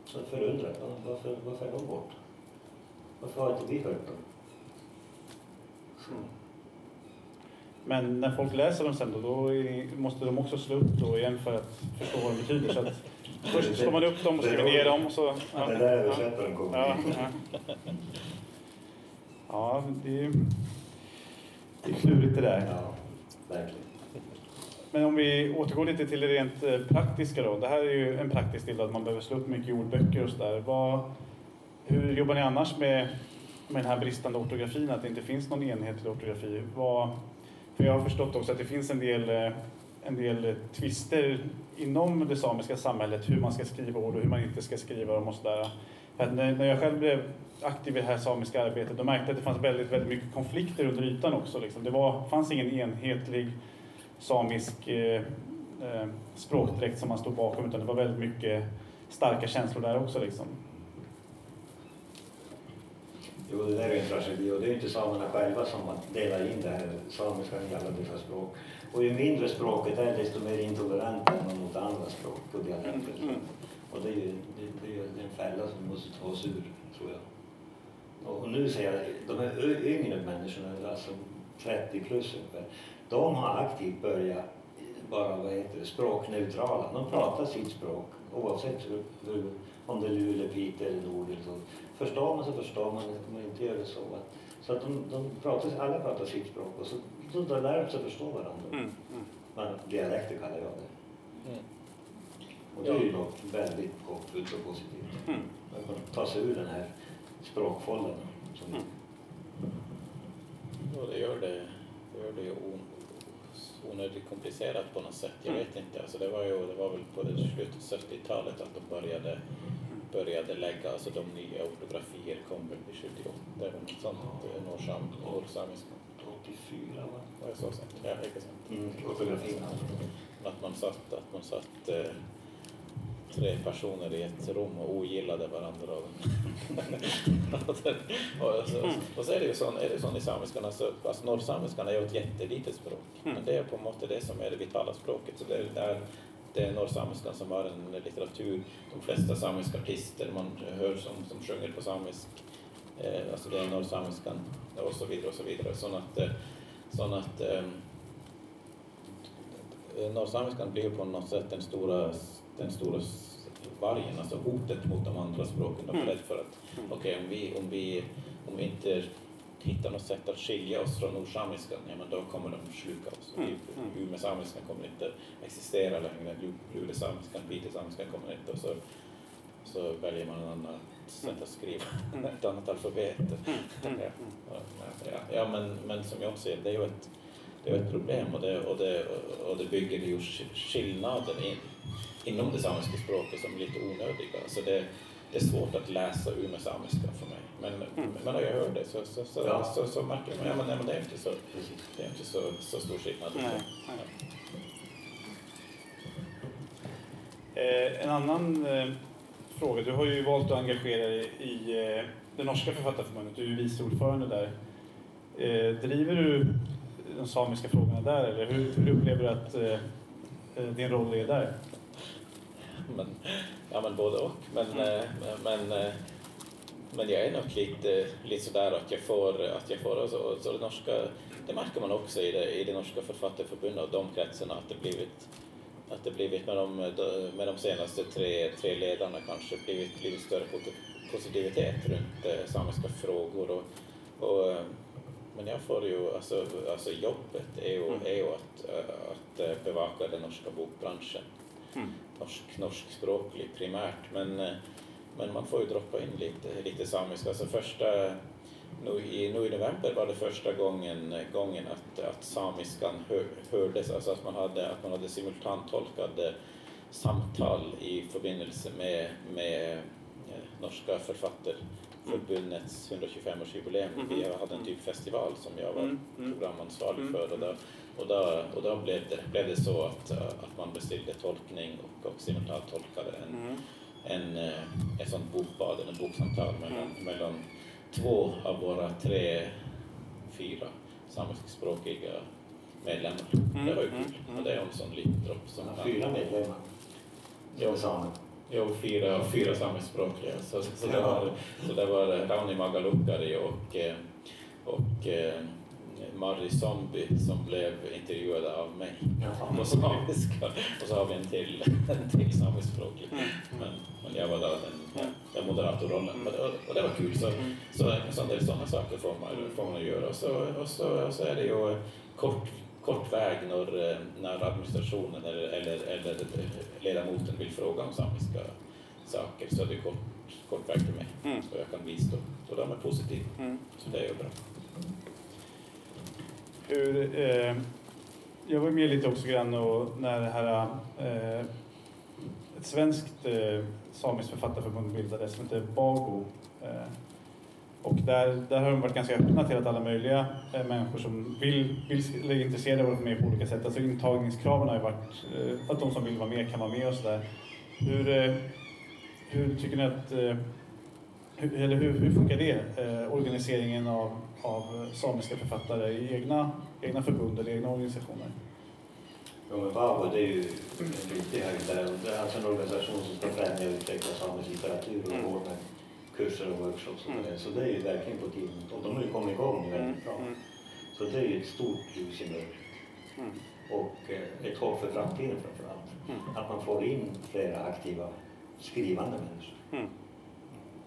Så var- varför, varför är de borta? Varför har inte vi hört dem? Men när folk läser dem sen då, då måste de också slå upp då igen för att förstå vad de betyder. Så att *laughs* först slår man upp dem och skriver ner dem och så... Ja, Det där översättaren kommer ja, ja. ja det, är, det är klurigt det där. Ja, verkligen. Men om vi återgår lite till det rent eh, praktiska då. Det här är ju en praktisk del att man behöver slå upp mycket ordböcker och sådär. Hur jobbar ni annars med, med den här bristande ortografin, att det inte finns någon enhetlig ortografi? Vad, för jag har förstått också att det finns en del, eh, en del eh, tvister inom det samiska samhället, hur man ska skriva ord och hur man inte ska skriva dem och sådär. När, när jag själv blev aktiv i det här samiska arbetet, då märkte jag att det fanns väldigt, väldigt mycket konflikter under ytan också. Liksom. Det var, fanns ingen enhetlig samisk eh, eh, språkdräkt som man stod bakom utan det var väldigt mycket starka känslor där också. Liksom. Jo, det där är en tragedi och det är inte samerna själva som har delat in det här samiskan i alla dessa språk. Och ju mindre språket är, desto mer intolerant är man mot andra språk och dialekter. Mm. Och det är ju det, det är ju en fälla som måste ta oss ur, tror jag. Och, nu ser jag, de här yngre människorna, alltså 30 plus ungefär, de har aktivt börjat bara, vad heter det, språkneutrala. De pratar sitt språk oavsett hur, hur, om det är Luleå, Piteå eller Nord eller så. Förstår man så förstår man, om man inte gör det så. Att, så att de, de pratar, alla pratar sitt språk och så, så då lär de sig förstå varandra. Mm, mm. Men dialekter kallar jag det. Mm. Och det är ju något väldigt hoppfullt och positivt. Mm. Att man tar sig ur den här språkfållan. Mm. Ja, det gör det, det, gör det ju on, onödigt komplicerat på något sätt. Jag Mm. vet inte. Alltså det, var ju, det var väl på slutet av 70-talet att de började, började lägga, alltså de nya ortografier kom väl vid 78 eller något sånt, norsam, norsamiska. 84 va? Var det så sent? Ja, sant. Mm, ortografin. Att man satt, att man satt eh, tre personer i ett rum och ogillade varandra. och, *laughs* och, så, och så är det ju sån, är det sån i samiskan, alltså, alltså norrsamiskan är ju ett jättelitet språk. Mm. Men det är på något sätt det som är det vitala språket. Så det är där det är norrsamiskan som har en litteratur. De flesta samiska artister man hör som, som sjunger på samisk, eh, alltså det är norrsamiskan och så vidare och så vidare. Så att, eh, så att ehm, Eh, Norrsamiskan blir på något sätt den stora, den stora vargen, alltså hotet mot de andra språken. De är Mm. rädda för att Mm. okej, om, vi, om, vi, om vi inte hittar något sätt att skilja oss från nordsamiskan, ja men då kommer de sluka oss. Mm. Mm. Umesamiskan kommer inte existera längre, Lu- lulesamiskan, pitesamiskan kommer inte och så, så väljer man en annan sätt att skriva, Mm. *laughs* ett annat alfabet. Mm. *laughs* Ja, ja, men, men som jag ser det är ju ett, det är ett problem och det, och det, och det bygger ju sk- skillnaden in, inom det samiska språket som är lite onödiga. Så det, det är svårt att läsa umesamiska för mig. Men, Mm. men när jag hör det så, så, så, Ja. så, så märker man ja, men, nej, men det är inte så, det är inte så, så stor skillnad. Nej, nej. Eh, en annan eh, fråga. Du har ju valt att engagera dig i eh, det norska författarförbundet. Du är vice ordförande där. Driver du de samiska frågorna där eller hur, hur upplever du att din roll är där? Men, ja, men både och. Men, mm. men, men jag är nog lite, lite sådär att jag får, att jag får alltså, så det norska, det märker man också i det, i det norska författarförbundet och de kretsarna att det blivit att det blivit med de, med de senaste tre, tre ledarna kanske blivit, blivit större positivitet runt eh, samiska frågor. Och, och, men jag får ju, alltså, alltså jobbet är ju, mm. är ju att, att eh, bevaka den norska bokbranschen. Mm. Norsk, norskspråklig primärt, men, eh, men man får ju droppa in lite, lite samiska. Alltså första, nu i, nu i november var det första gången, gången att, att samiskan hör, hördes, alltså att man hade, att man hade simultantolkade samtal i förbindelse med, med eh, norska författarförbundets 125-årsjubileum. Mm. Vi hade en typ festival som jag var mm. mm. programansvarig mm. för och då, och då, och då blev, det, blev det så att, att man beställde tolkning och, och simultantolkade en, mm. en, eh, ett sånt bokbad, en boksamtal mellan, mm. mellan två av våra tre, fyra samiskspråkiga medlemmar. Mm. Det var ju kul. Mm. Och det är en sån liten dropp som... Fyra medlemmar? Ja, Jo, fyra, fyra samiskspråkliga. Så, så, det var, så det var Rauni Magalukari och, eh, och eh, Marri Zombie som blev intervjuade av mig Jaha. på samiska. Och så har vi en till, en till samiskspråklig. Mm. Men, men jag var där den, den moderatorrollen. Mm. Och det var kul. Så, mm. så, så en del sådana saker får man, får man göra. Och så, och så, och så är det ju kort kort väg när, eh, när administrationen eller, eller, eller ledamoten vill fråga om samiska saker så är det kort, kort väg till mig mm. så jag kan bistå. Och de är positiva, mm. så det är ju bra. Hur, eh, jag var med lite också grann och när det här eh, ett svenskt eh, samiskt författarförbund bildades som heter BAGO eh, och där, där har de varit ganska öppna till att alla möjliga eh, människor som vill, vill eller är intresserade av att vara med på olika sätt. Alltså intagningskraven har ju varit eh, att de som vill vara med kan vara med och sådär. Hur, eh, hur tycker ni att, eh, hur, eller hur, hur funkar det, eh, organiseringen av, av samiska författare i egna, egna förbund eller egna organisationer? Ja, men BABO det är ju en viktig höjd där. Det är alltså en organisation som ska främja och utveckla samisk litteratur och mm kurser och workshops. Och mm. Så det är ju verkligen på tiden. Och de har ju kommit igång väldigt mm. bra. Mm. Så det är ju ett stort ljus i mörkret. Mm. Och eh, ett hopp för framtiden framför allt. Mm. Att man får in flera aktiva skrivande människor. Mm.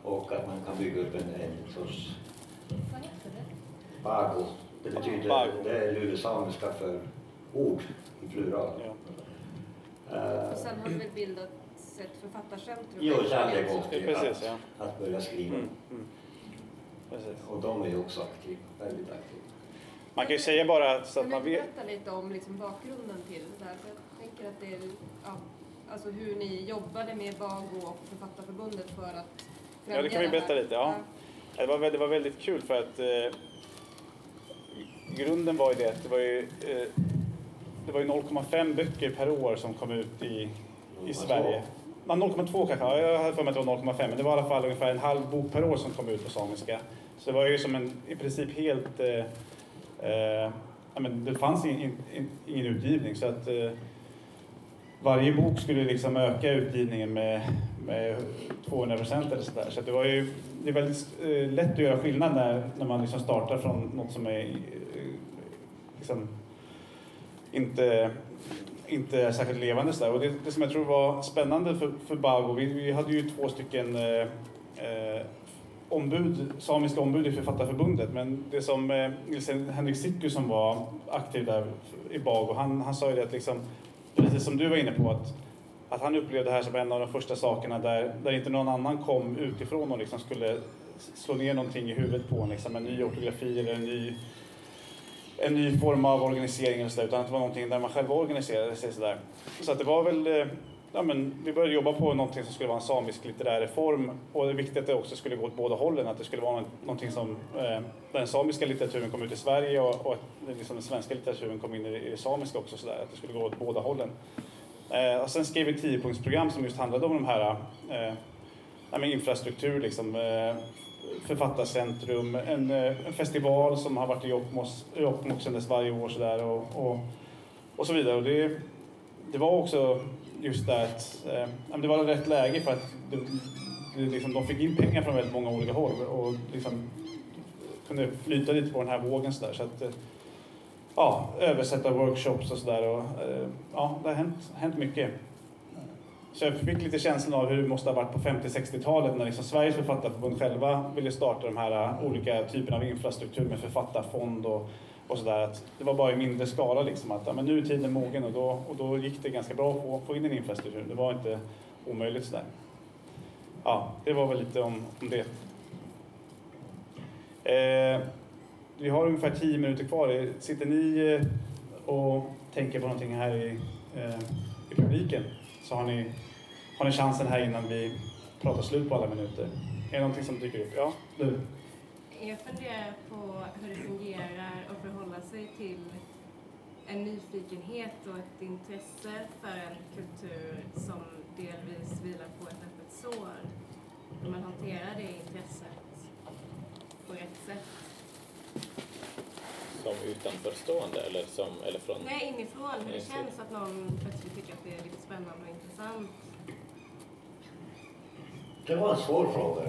Och att man kan bygga upp en, en sorts... Vad heter det? Bago. Det betyder, Bago. det är lulesamiska för ord i plural. Ja. Uh, och sen har väl bildat ett författarcentrum. Jo, kärlek och Precis, ja. att börja skriva. Mm, mm. Och de är ju också aktiva, väldigt aktiva. Man kan ju säga bara så att man vet... berätta lite om liksom bakgrunden till det där? För jag tänker att det är ja, alltså hur ni jobbade med BAGO och Författarförbundet för att Ja, det kan vi berätta lite. Ja. ja. Det, var, det var väldigt kul för att eh, grunden var ju det att det var ju, eh, det var ju 0,5 böcker per år som kom ut i, i Sverige. 0,2 kanske, jag hade för mig att det var 0,5 men det var i alla fall ungefär en halv bok per år som kom ut på samiska. Så det var ju som en i princip helt... Eh, eh, men det fanns in, in, ingen utgivning så att eh, varje bok skulle liksom öka utgivningen med, med 200 procent eller sådär. Så det var ju det är väldigt eh, lätt att göra skillnad när, när man liksom startar från något som är eh, liksom, inte inte är särskilt levande. Så Och det, det, som jag tror var spännande för, för Bago, vi, vi hade ju två stycken eh, eh, ombud, samiska ombud i Författarförbundet, men det som eh, Nils Henrik Sicku som var aktiv där i Bago, han, han sa ju det att liksom, precis som du var inne på, att, att han upplevde det här som en av de första sakerna där, där inte någon annan kom utifrån och liksom skulle slå ner någonting i huvudet på en, liksom, en ny ortografi eller en ny en ny form av organisering eller så där, utan att det var någonting där man själv organiserade sig sådär. Så att det var väl, eh, ja men vi började jobba på någonting som skulle vara en samisk litterär reform och det är viktigt att det också skulle gå åt båda hållen, att det skulle vara någonting som, eh, där den samiska litteraturen kom ut i Sverige och, och att liksom den svenska litteraturen kom in i, i det samiska också sådär, att det skulle gå åt båda hållen. Eh, och sen skrev vi ett tiopunktsprogram som just handlade om de här eh, infrastruktur, liksom, eh, författarcentrum, en, eh, en, festival som har varit i Jokkmokk sedan dess varje år sådär och, och, och så vidare. Och det, det var också just det att eh, det var rätt läge för att det, det, liksom, de fick in pengar från väldigt många olika håll och liksom kunde flyta lite på den här vågen så där. Så att, eh, ja, översätta workshops och sådär. Eh, ja, det har hänt, hänt mycket. Så jag fick lite känslan av hur det måste ha varit på 50-60-talet när liksom Sveriges författarförbund själva ville starta de här äh, olika typerna av infrastruktur med författarfond och, och sådär. Det var bara i mindre skala liksom att ja, men nu är tiden mogen och då, och då gick det ganska bra att få, få in en infrastruktur. Det var inte omöjligt sådär. Ja, det var väl lite om, om det. Eh, vi har ungefär tio minuter kvar. Sitter ni eh, och tänker på någonting här i, eh, i publiken så har ni har ni chansen här innan vi pratar slut på alla minuter. Är det någonting som dyker upp? Ja, du? Jag funderar på hur det fungerar att förhålla sig till en nyfikenhet och ett intresse för en kultur som delvis vilar på ett öppet sår. Hur man hanterar det intresset på rätt sätt. Som utanförstående eller, som, eller från? Nej, inifrån. Hur det känns att någon plötsligt tycker att det är lite spännande och intressant det var en svår fråga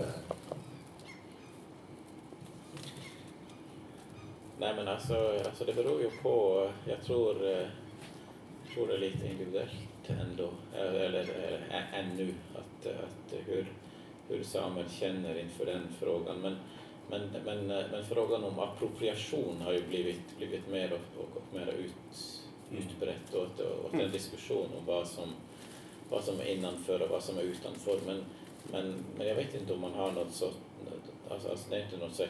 Nej men alltså, alltså det beror ju på, jag tror, jag eh, tror det är lite individuellt ändå, eller, eller ännu, att, att hur, hur samer känner inför den frågan. Men, men, men, men frågan om appropriation har ju blivit, blivit mer och, och, och mer ut, utbrett och, och, och en mm. diskussion om vad som, vad som är innanför och vad som är utanför. Men, men, men jag vet inte om man har något så, alltså, alltså det är inte något så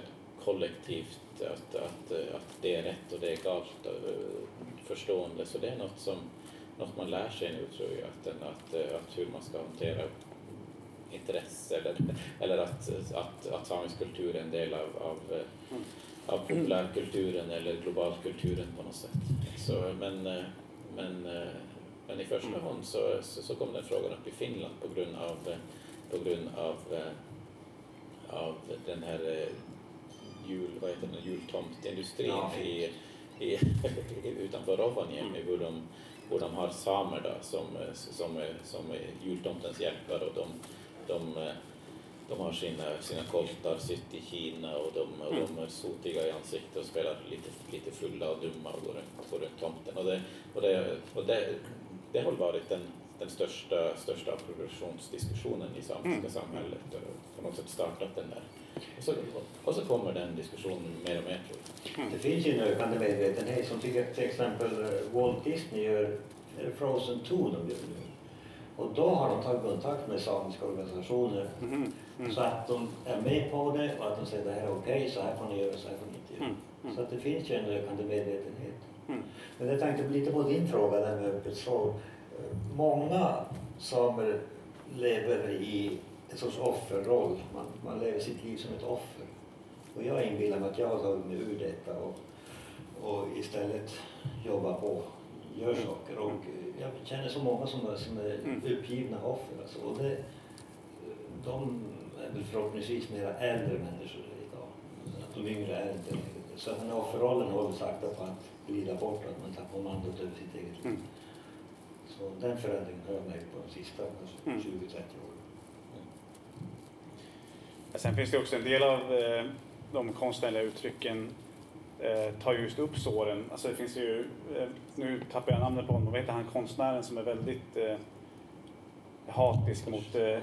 kollektivt att, att, att det är rätt och det är galt eh, förstående, så det är något som något man lär sig nu tror jag, att, att, att hur man ska hantera intresse eller, eller att, att, att samisk kultur är en del av, av, av populärkulturen eller globalkulturen på något sätt. Så, men, men, men i första mm. hand så, så, så kom den frågan upp i Finland på grund av på grund av, eh, av den här eh, jul, vad heter den, jultomtindustrin ja, i, i, *laughs* utanför Rovaniemi, mm. hur, de, hur de har samer då, som, som, som jultomtens hjälpare och de, de, de har sina, sina koltar sitt i Kina och de, och de är sotiga i ansiktet och spelar lite, lite fulla och dumma och går runt, går runt tomten. Och det, och det, och det, det har varit en den största, största appropriationsdiskussionen i samiska mm. samhället och på något sätt startat den där. Och så, och så kommer den diskussionen mer och mer. Mm. Det finns ju en ökande medvetenhet som till, till exempel eh, Walt Disney gör Frozen 2 de gör nu. Och då har de tagit kontakt med samiska organisationer mm. Mm. så att de är med på det och att de säger det här är okej, okay, så här får ni göra, så här får ni inte göra. Mm. mm. Så att det finns ju en ökande medvetenhet. Mm. Men jag tänkte lite på din fråga där med öppet sår många samer lever i en sorts offerroll. Man, man lever sitt liv som ett offer. Och jag inbillar mig att jag har tagit mig ur detta och, och istället jobbar på, gör mm. saker. Och jag känner så många som, som är mm. uppgivna offer. Alltså. Och det, de är väl förhoppningsvis mera äldre människor idag. De yngre är inte Så den här offerrollen håller sakta på att glida bort, att man tappar kommandot över sitt eget liv. Så den förändringen har jag märkt på de sista mm. 20-30 åren. Mm. Sen finns det också en del av eh, de konstnärliga uttrycken eh, tar just upp såren. Alltså det finns ju, eh, nu tappar jag namnet på honom, vad heter han konstnären som är väldigt eh, hatisk mot eh,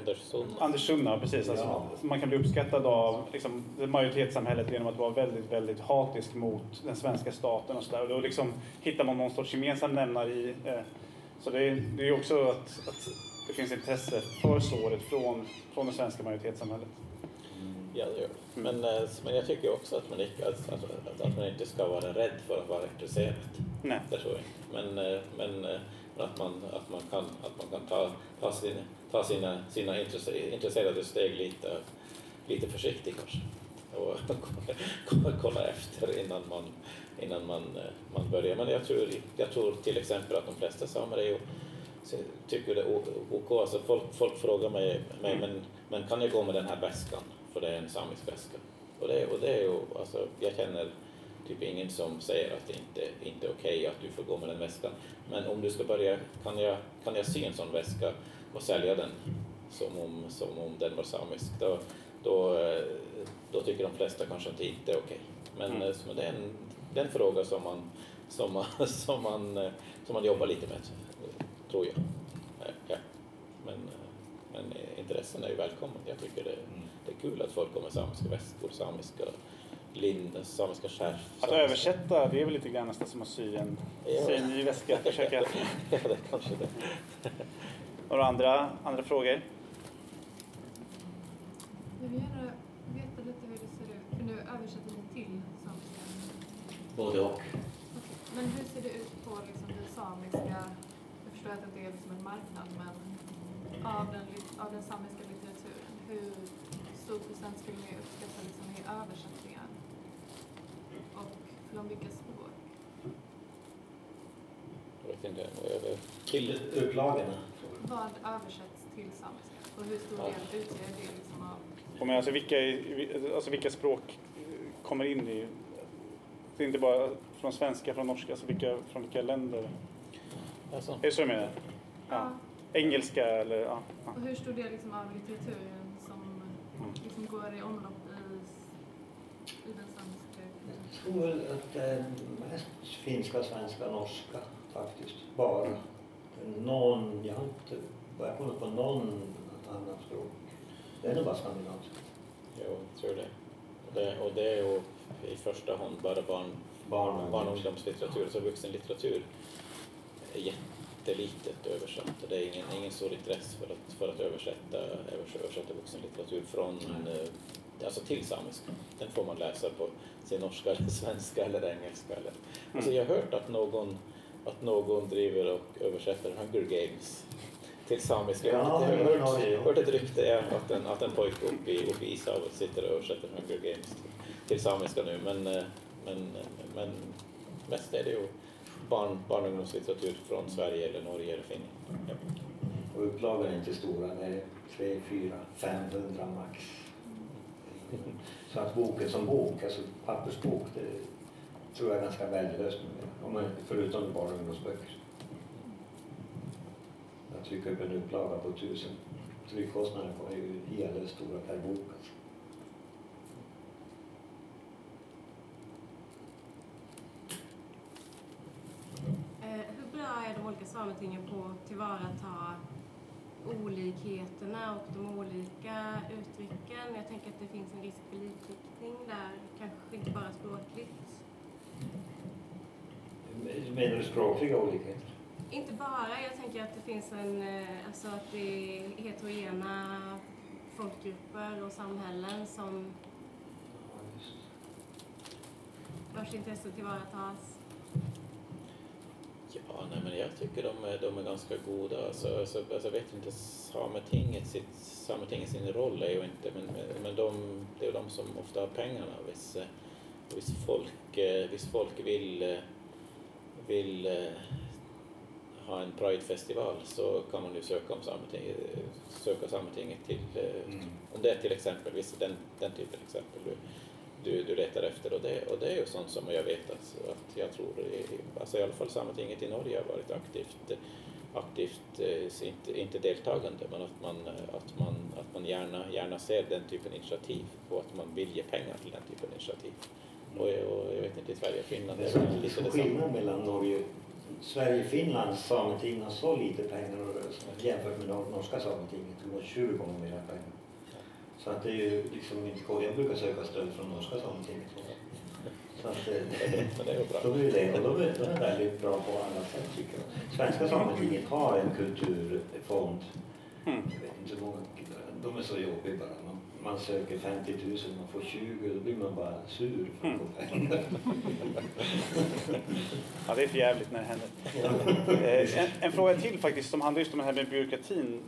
Anders Sunna. precis. Alltså, ja. Man kan bli uppskattad av liksom, majoritetssamhället genom att vara väldigt, väldigt hatisk mot den svenska staten och sådär. Och då liksom hittar man någon sorts gemensam nämnare i eh, så det är, det är också att, att det finns intresse för såret från, från det svenska majoritetssamhället. Ja, det gör det. Men, mm. men jag tycker också att man, inte, att, att, att man inte ska vara rädd för att vara intresserad. Nej. Det tror jag. Men, eh, men, att man, att man kan, att man kan ta, ta, sin, ta sina, sina intresserade steg lite, lite försiktigt kanske. Och *laughs* kolla efter innan man, innan man, eh, man börjar. Men jag tror, jag tror till exempel att de flesta samer är ju, tycker det är OK. Alltså folk, folk frågar mig, mig mm. men, men kan jag gå med den här väskan? För det är en samisk väska. Och det, och det är ju, alltså, jag känner typ ingen som säger att det inte, inte är okej okay att du får gå med den väskan. Men om du ska börja, kan jag, kan jag sy en sån väska och sälja den som om, som om den var samisk, då, då, då tycker de flesta kanske att det inte är okej. Okay. Men mm. det, är en, det är en fråga som man, som, man, *laughs* som, man, som man jobbar lite med, tror jag. Ja. Men, men intressen är ju välkommen. Jag tycker det, mm. det är kul att folk kommer med samiska väskor, samiska linden, samiska skär. Att översätta, det är väl lite grann nästan som att sy en, ja. sy en ny väska. *laughs* Försöka. ja, det kanske det. *laughs* Några andra, andra frågor? Jag vill gärna veta lite hur det ser ut, för nu översätter ni till? Både och. Men hur ser det ut på liksom det samiska, jag förstår att det är liksom en marknad, men av den, av den samiska litteraturen, hur stor procent skulle ni uppskatta liksom i översättningar? Och från vilka språk? Jag vet inte, till upplagorna? Vad översätts till samiska och hur stor del utgör det liksom av men alltså, vilka, alltså vilka språk kommer in i... Det är inte bara från svenska, från norska, alltså vilka, från vilka länder? Alltså. Är det så du menar? Ja. ja. Engelska eller... Ja. ja. Och hur stor del liksom av litteraturen som mm. liksom går i omlopp i, i den samiska? Jag tror väl att det är mest finska, svenska, norska faktiskt. Bara. Någon, jag har inte börjat komma på någon annat språk. Det är nog bara skandinaviskt. Jo, jag tror det. Och det, och det är ju i första hand bara barn, barn, barn och ungdomslitteratur, så vuxenlitteratur är jättelitet översatt. Det är ingen, ingen stor intresse för att, för att översätta, översätta vuxenlitteratur från, eh, alltså till samiska. Den får man läsa på sin norska eller *laughs* svenska eller engelska. Eller. Alltså jag har hört att någon, att någon driver och översätter Hunger Games till samiska. Ja, jag har hört, hört ett rykte att, en, att en pojke uppe i, uppe i Ishavet sitter och översätter Hunger Games till, till samiska nu. Men, eh, men, eh, men mest är det ju barn, barn och ungdomslitteratur från Sverige eller Norge eller Finland. Ja. Och upplagan är inte stora, det är 3, 4, 500 max. Så att boken som bok, alltså pappersbok, det tror jag är ganska värdelöst numera. Förutom barn och ungdomsböcker trycka upp en upplaga på tusen. Tryckkostnaden är ju helt stora per bok. Alltså. Eh, hur bra är sametingen på att tillvarata olikheterna och de olika uttrycken? Jag tänker att det finns en risk för likriktning där, kanske inte bara språkligt. Menar du språkliga olikheter? Inte bara, jag tänker att det finns en, eh, alltså att det är heterogena folkgrupper och samhällen som vars intressen tillvaratas. Ja, nej, men jag tycker de är, de är ganska goda. Alltså, alltså, alltså, jag vet inte, Sametinget, sitt, Sametinget sin roll är ju inte, men, men de, det är de som ofta har pengarna. Viss, viss, folk, eh, viss folk vill, vill ha en Pride-festival så kan man ju söka, om Sametinget, söka Sametinget till, eh, mm. om det är till exempel, visst den, den typen av exempel du, du, letar efter och det, och det är ju sånt som jag vet att, att jag tror, alltså i alla fall Sametinget i Norge har varit aktivt aktivt, eh, inte, inte deltagande, men att man, att man, att man gärna, gärna ser den typen av initiativ och att man vill ge pengar till den typen av initiativ. Och, och jag vet inte, i Sverige och Finland det är lite detsamma. skillnad mellan Norge Sverige-Finlands sameting har så lite pengar jämfört med norska sametinget. De har 20 gånger mer pengar. Så att det är ju liksom inte Jag brukar söka stöd från norska sametinget. Så att eh, *laughs* då blir det, och de är, de är väldigt bra på alla sätt tycker jag. Svenska sametinget har en kulturfond. Mm. Jag vet inte hur många, de är så jobbiga bara. Man, man söker 50 000, man får 20, då blir man bara sur för att få pengar. ja, det är för jävligt när det händer. Eh, en, en, fråga till faktiskt som handlar just om det här med byråkratin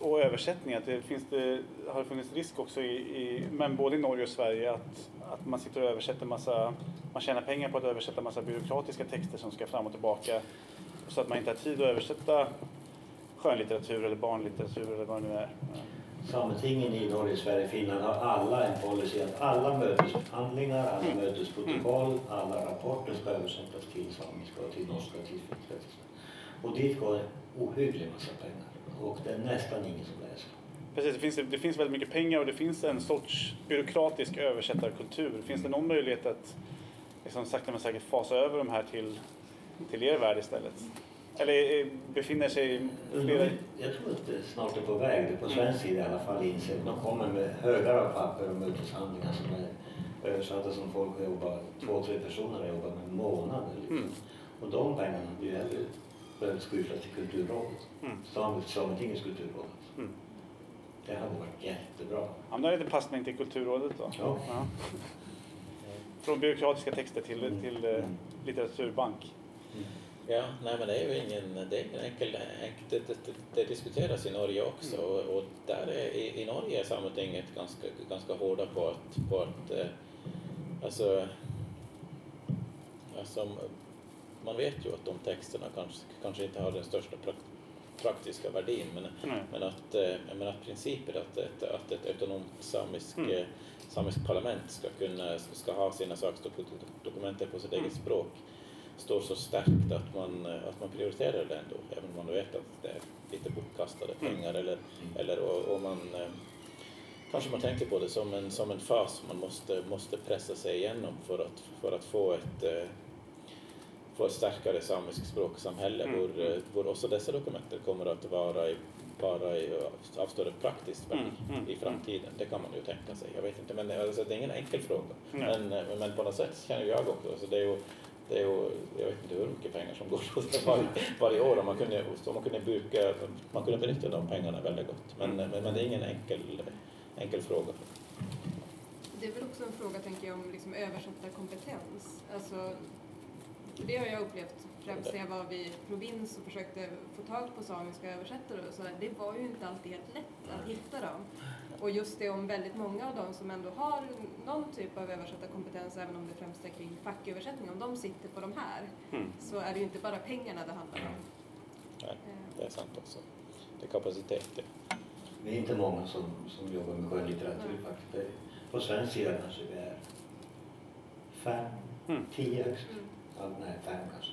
och översättning. Att det, finns det, har funnits risk också, i, i, men både i Norge och Sverige, att, att man sitter och översätter massa, man tjänar pengar på att översätta massa byråkratiska texter som ska fram och tillbaka så att man inte har tid att översätta skönlitteratur eller barnlitteratur eller vad det nu är. Sametingen i Norge, Sverige, Finland har alla en policy att alla möteshandlingar, alla mötesprotokoll, alla rapporter ska översättas till samiska och till norska och till. Och dit går en ohygglig massa pengar och det är nästan ingen som läser. Precis, det finns, det finns väldigt mycket pengar och det finns en sorts byråkratisk översättarkultur. Finns det någon möjlighet att liksom, sakta men säkert fasa över de här till, till er värld istället? Eller befinner sig flera... Jag tror att det snart är på väg, det på svensk sida i alla fall, inser De kommer med högar av papper och möteshandlingar som är översatta som folk har jobbat, två, tre personer har jobbat med månader. Liksom. Mm. Och de pengarna blir hellre behövt skyfflas till Kulturrådet, mm. Sametingets kulturråd. Mm. Det hade varit jättebra. Ja, men då är det passning till Kulturrådet då. Ja. ja. Från byråkratiska texter till, mm. till uh, litteraturbank. Mm. Ja, nej men det är ju ingen, det är ingen enkel, enkel det, det, det, diskuteras i Norge också mm. och, och, där är, i, i Norge är Sametinget ganska, ganska hårda på att, på att eh, alltså, alltså man vet ju att de texterna kanske, kanske inte har den största praktiska värdin men, mm. men, att, eh, men att principen att ett, att ett autonomt samisk, mm. Eh, samisk parlament ska, kunna, ska ha sina saksdokument på sitt eget mm. språk står så starkt att man, eh, att man prioriterar det ändå, även om man vet att det är lite bortkastade mm. pengar eller, eller och, och man kanske man tänker på det som en, som en fas man måste, måste pressa sig igenom för att, för att få ett få ett starkare samiskt språksamhälle mm. hvor, eh, hvor också dessa dokument kommer att vara i, bara i, av större praktiskt värde mm. mm. i framtiden. Det kan man ju tänka sig. Jag vet inte, men alltså, det är ingen enkel fråga. Men, eh, men på något sätt känner jag också, alltså, det är ju, det är ju, jag vet inte hur mycket pengar som går *laughs* åt varje, varje år och man kunde, så man kunde, buka, man kunde benyttja de pengarna väldigt gott. Men, mm. men, men, det är ingen enkel, enkel fråga. Det är väl också en fråga, tänker jag, om liksom översättarkompetens. Alltså, för det har jag upplevt främst när jag var vid provins och försökte få tag på samiska översättare och så. Det var ju inte alltid helt lätt att hitta dem. Och just det om väldigt många av dem som ändå har någon typ av översättarkompetens, även om det främst är kring facköversättning, om de sitter på de här mm. så är det ju inte bara pengarna det handlar om. Nej, det är sant också. Det är kapacitet. Det. Vi är inte många som, som jobbar med skönlitteratur faktiskt. På svensk sida kanske vi är fem, mm. tio. Mm. Ja, nej, fem kanske.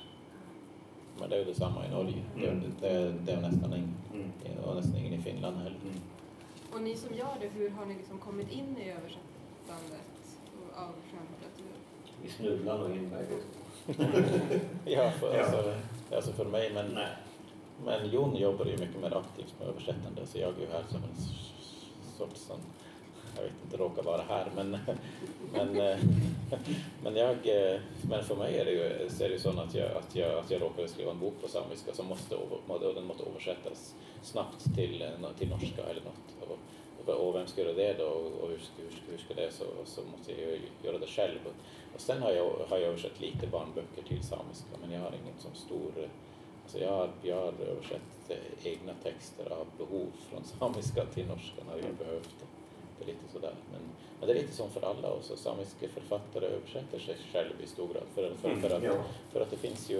Men det är ju detsamma i Norge. Mm. Det, det, det, är nästan ingen, mm. och nästan ingen i Finland heller. Mm. Och ni som gör det, hur har ni liksom kommit in i översättandet av skönlitteratur? Vi snubblar nog in bägge *laughs* Ja, för, alltså, alltså för mig, men, Nej. men Jon jobbar ju mycket mer aktivt med översättande så jag är ju här som en sorts sån jag vet inte, råkar vara här. Men, *laughs* men, eh, *laughs* men, jag, eh, men för mig är det ju, så är det så att jag, att, jag, att jag råkade skriva en bok på samiska som måste, och den måste översättas snabbt till, eh, till norska eller något. Och, och vem ska göra det då och hur, hur, hur ska det så, så måste jag göra det själv. Och sen har jag, har jag översatt lite barnböcker till samiska men jag har ingen som stor Alltså jag, har, jag har översatt egna texter av behov från *laughs* samiska till norska när jag behövt det det är lite sådär. Men, men det är lite som för alla också, samiska författare översätter sig själv i stor grad. För, för, för, att, mm, för att det finns ju,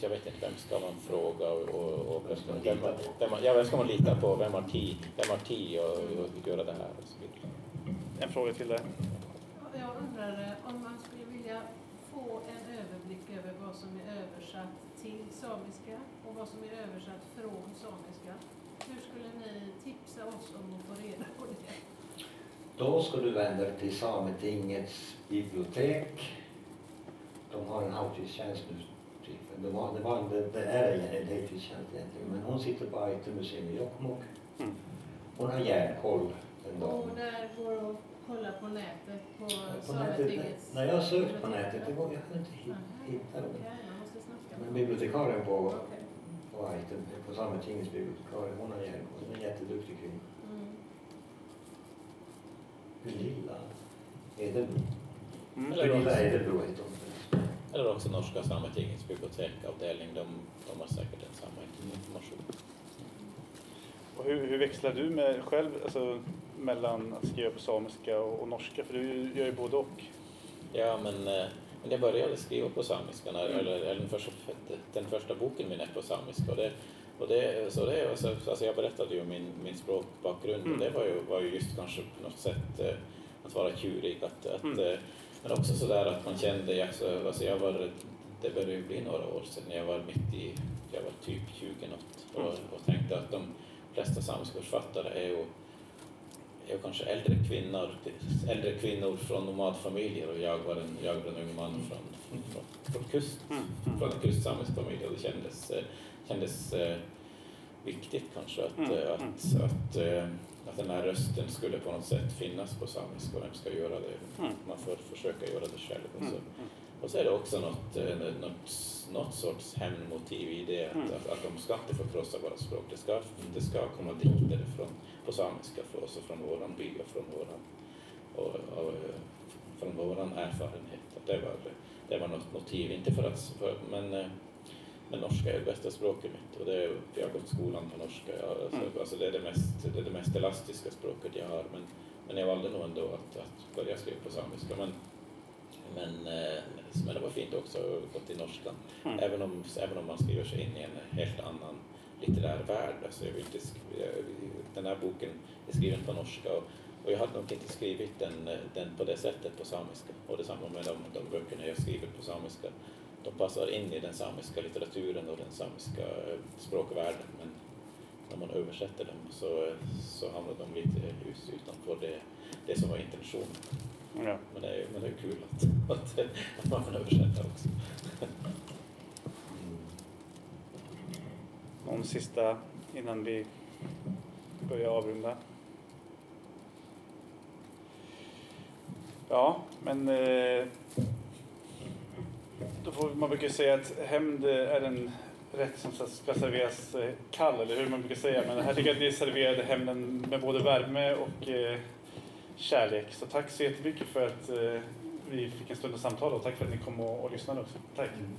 jag vet inte, vem ska man fråga och, och, och vem, ska, vem, vem, ja, vem ska man lita på, vem har tid, vem har tid att göra det här och så vidare. En fråga till dig. Jag undrar om man skulle vilja få en överblick över vad som är översatt till samiska och vad som är översatt från samiska. Hur skulle ni tipsa oss om att få reda på det? Då ska du vända dig till Sametingets bibliotek. De har en halvtidstjänst nu. Det, var, det, var, det, det är en heltidstjänst egentligen, men hon sitter på Aite museum i Jokkmokk. Mm. Hon har järnkoll den dagen. Och när går att kolla på nätet på, på Sametingets... När jag sökt på nätet, det går, jag kan inte hitta det. Men bibliotekarien på, okay. på Aite, på Sametingets bibliotekarie, hon har järnkoll. Hon är en jätteduktig kvinna. Gunilla Edelbro. Mm. Gunilla Edelbro heter hon. Eller också Norska Sametingets bibliotekavdelning. De, de har säkert en samma information. Och hur, hur växlar du med själv alltså, mellan att skriva på samiska och, och norska? För du gör ju både och. Ja, men, eh, men jag började skriva på samiska, när, mm. eller, eller den, första, den första boken min är på samiska. Och det, Och det, så det, alltså, jag berättade ju min, min språkbakgrund Mm. och det var ju, var ju just kanske på något sätt eh, att vara tjurig. Att, att, Mm. eh, men också sådär att man kände, alltså, alltså jag var, det började ju bli några år sedan, jag var mitt i, jag var typ 20 något och, Mm. och tänkte att de flesta samiska författare är ju, ju kanske äldre kvinnor, äldre kvinnor från nomadfamiljer och jag var en, jag var en ung man från, från, från kust, Mm. Mm. från en kustsamisk familj och det kändes, kändes eh, viktigt kanske att, Mm, eh, att, att, eh, att den här rösten skulle på något sätt finnas på samiska och vem ska göra det? Man får försöka göra det själv. Och så, och så är det också något, eh, något, något sorts hämndmotiv i det att, Mm. att, att de ska inte förkrossa våra språk. Det ska, det ska komma dikter från, på samiska för oss och från våran by och från våran, och, och, från våran erfarenhet. Att det, var, det var något motiv, inte för att, för, men eh, men norska är det bästa språket mitt och det är, jag har gått skolan på norska. Jag, alltså, Mm. alltså det, är det, mest, det är det mest elastiska språket jag har. Men, men jag valde nog ändå att, att börja skriva på samiska. Men, men, eh, men det var fint också att gå till norskan. Mm. Även, om, även om man skriver sig in i en helt annan litterär värld. Alltså jag vill inte skriva, den här boken är skriven på norska och, och jag hade nog inte skrivit den, eh, den på det sättet på samiska. Och detsamma med de, de böckerna jag skriver på samiska. De passar in i den samiska litteraturen och den samiska eh, språkvärlden. Men när man översätter dem så, så hamnar de lite utanför det, det som var intentionen. Ja. Men det är, men det är kul att, att, att man kan översätta också. Mm. Någon sista innan vi börjar avrunda? Ja, men eh, då får man brukar säga att hämnd är en rätt som ska serveras eh, kall, eller hur man brukar säga. Men här tycker jag att ni serverade hämnden med både värme och eh, kärlek. Så tack så jättemycket för att eh, vi fick en stund att samtala och tack för att ni kom och, och lyssnade också. Tack. Mm.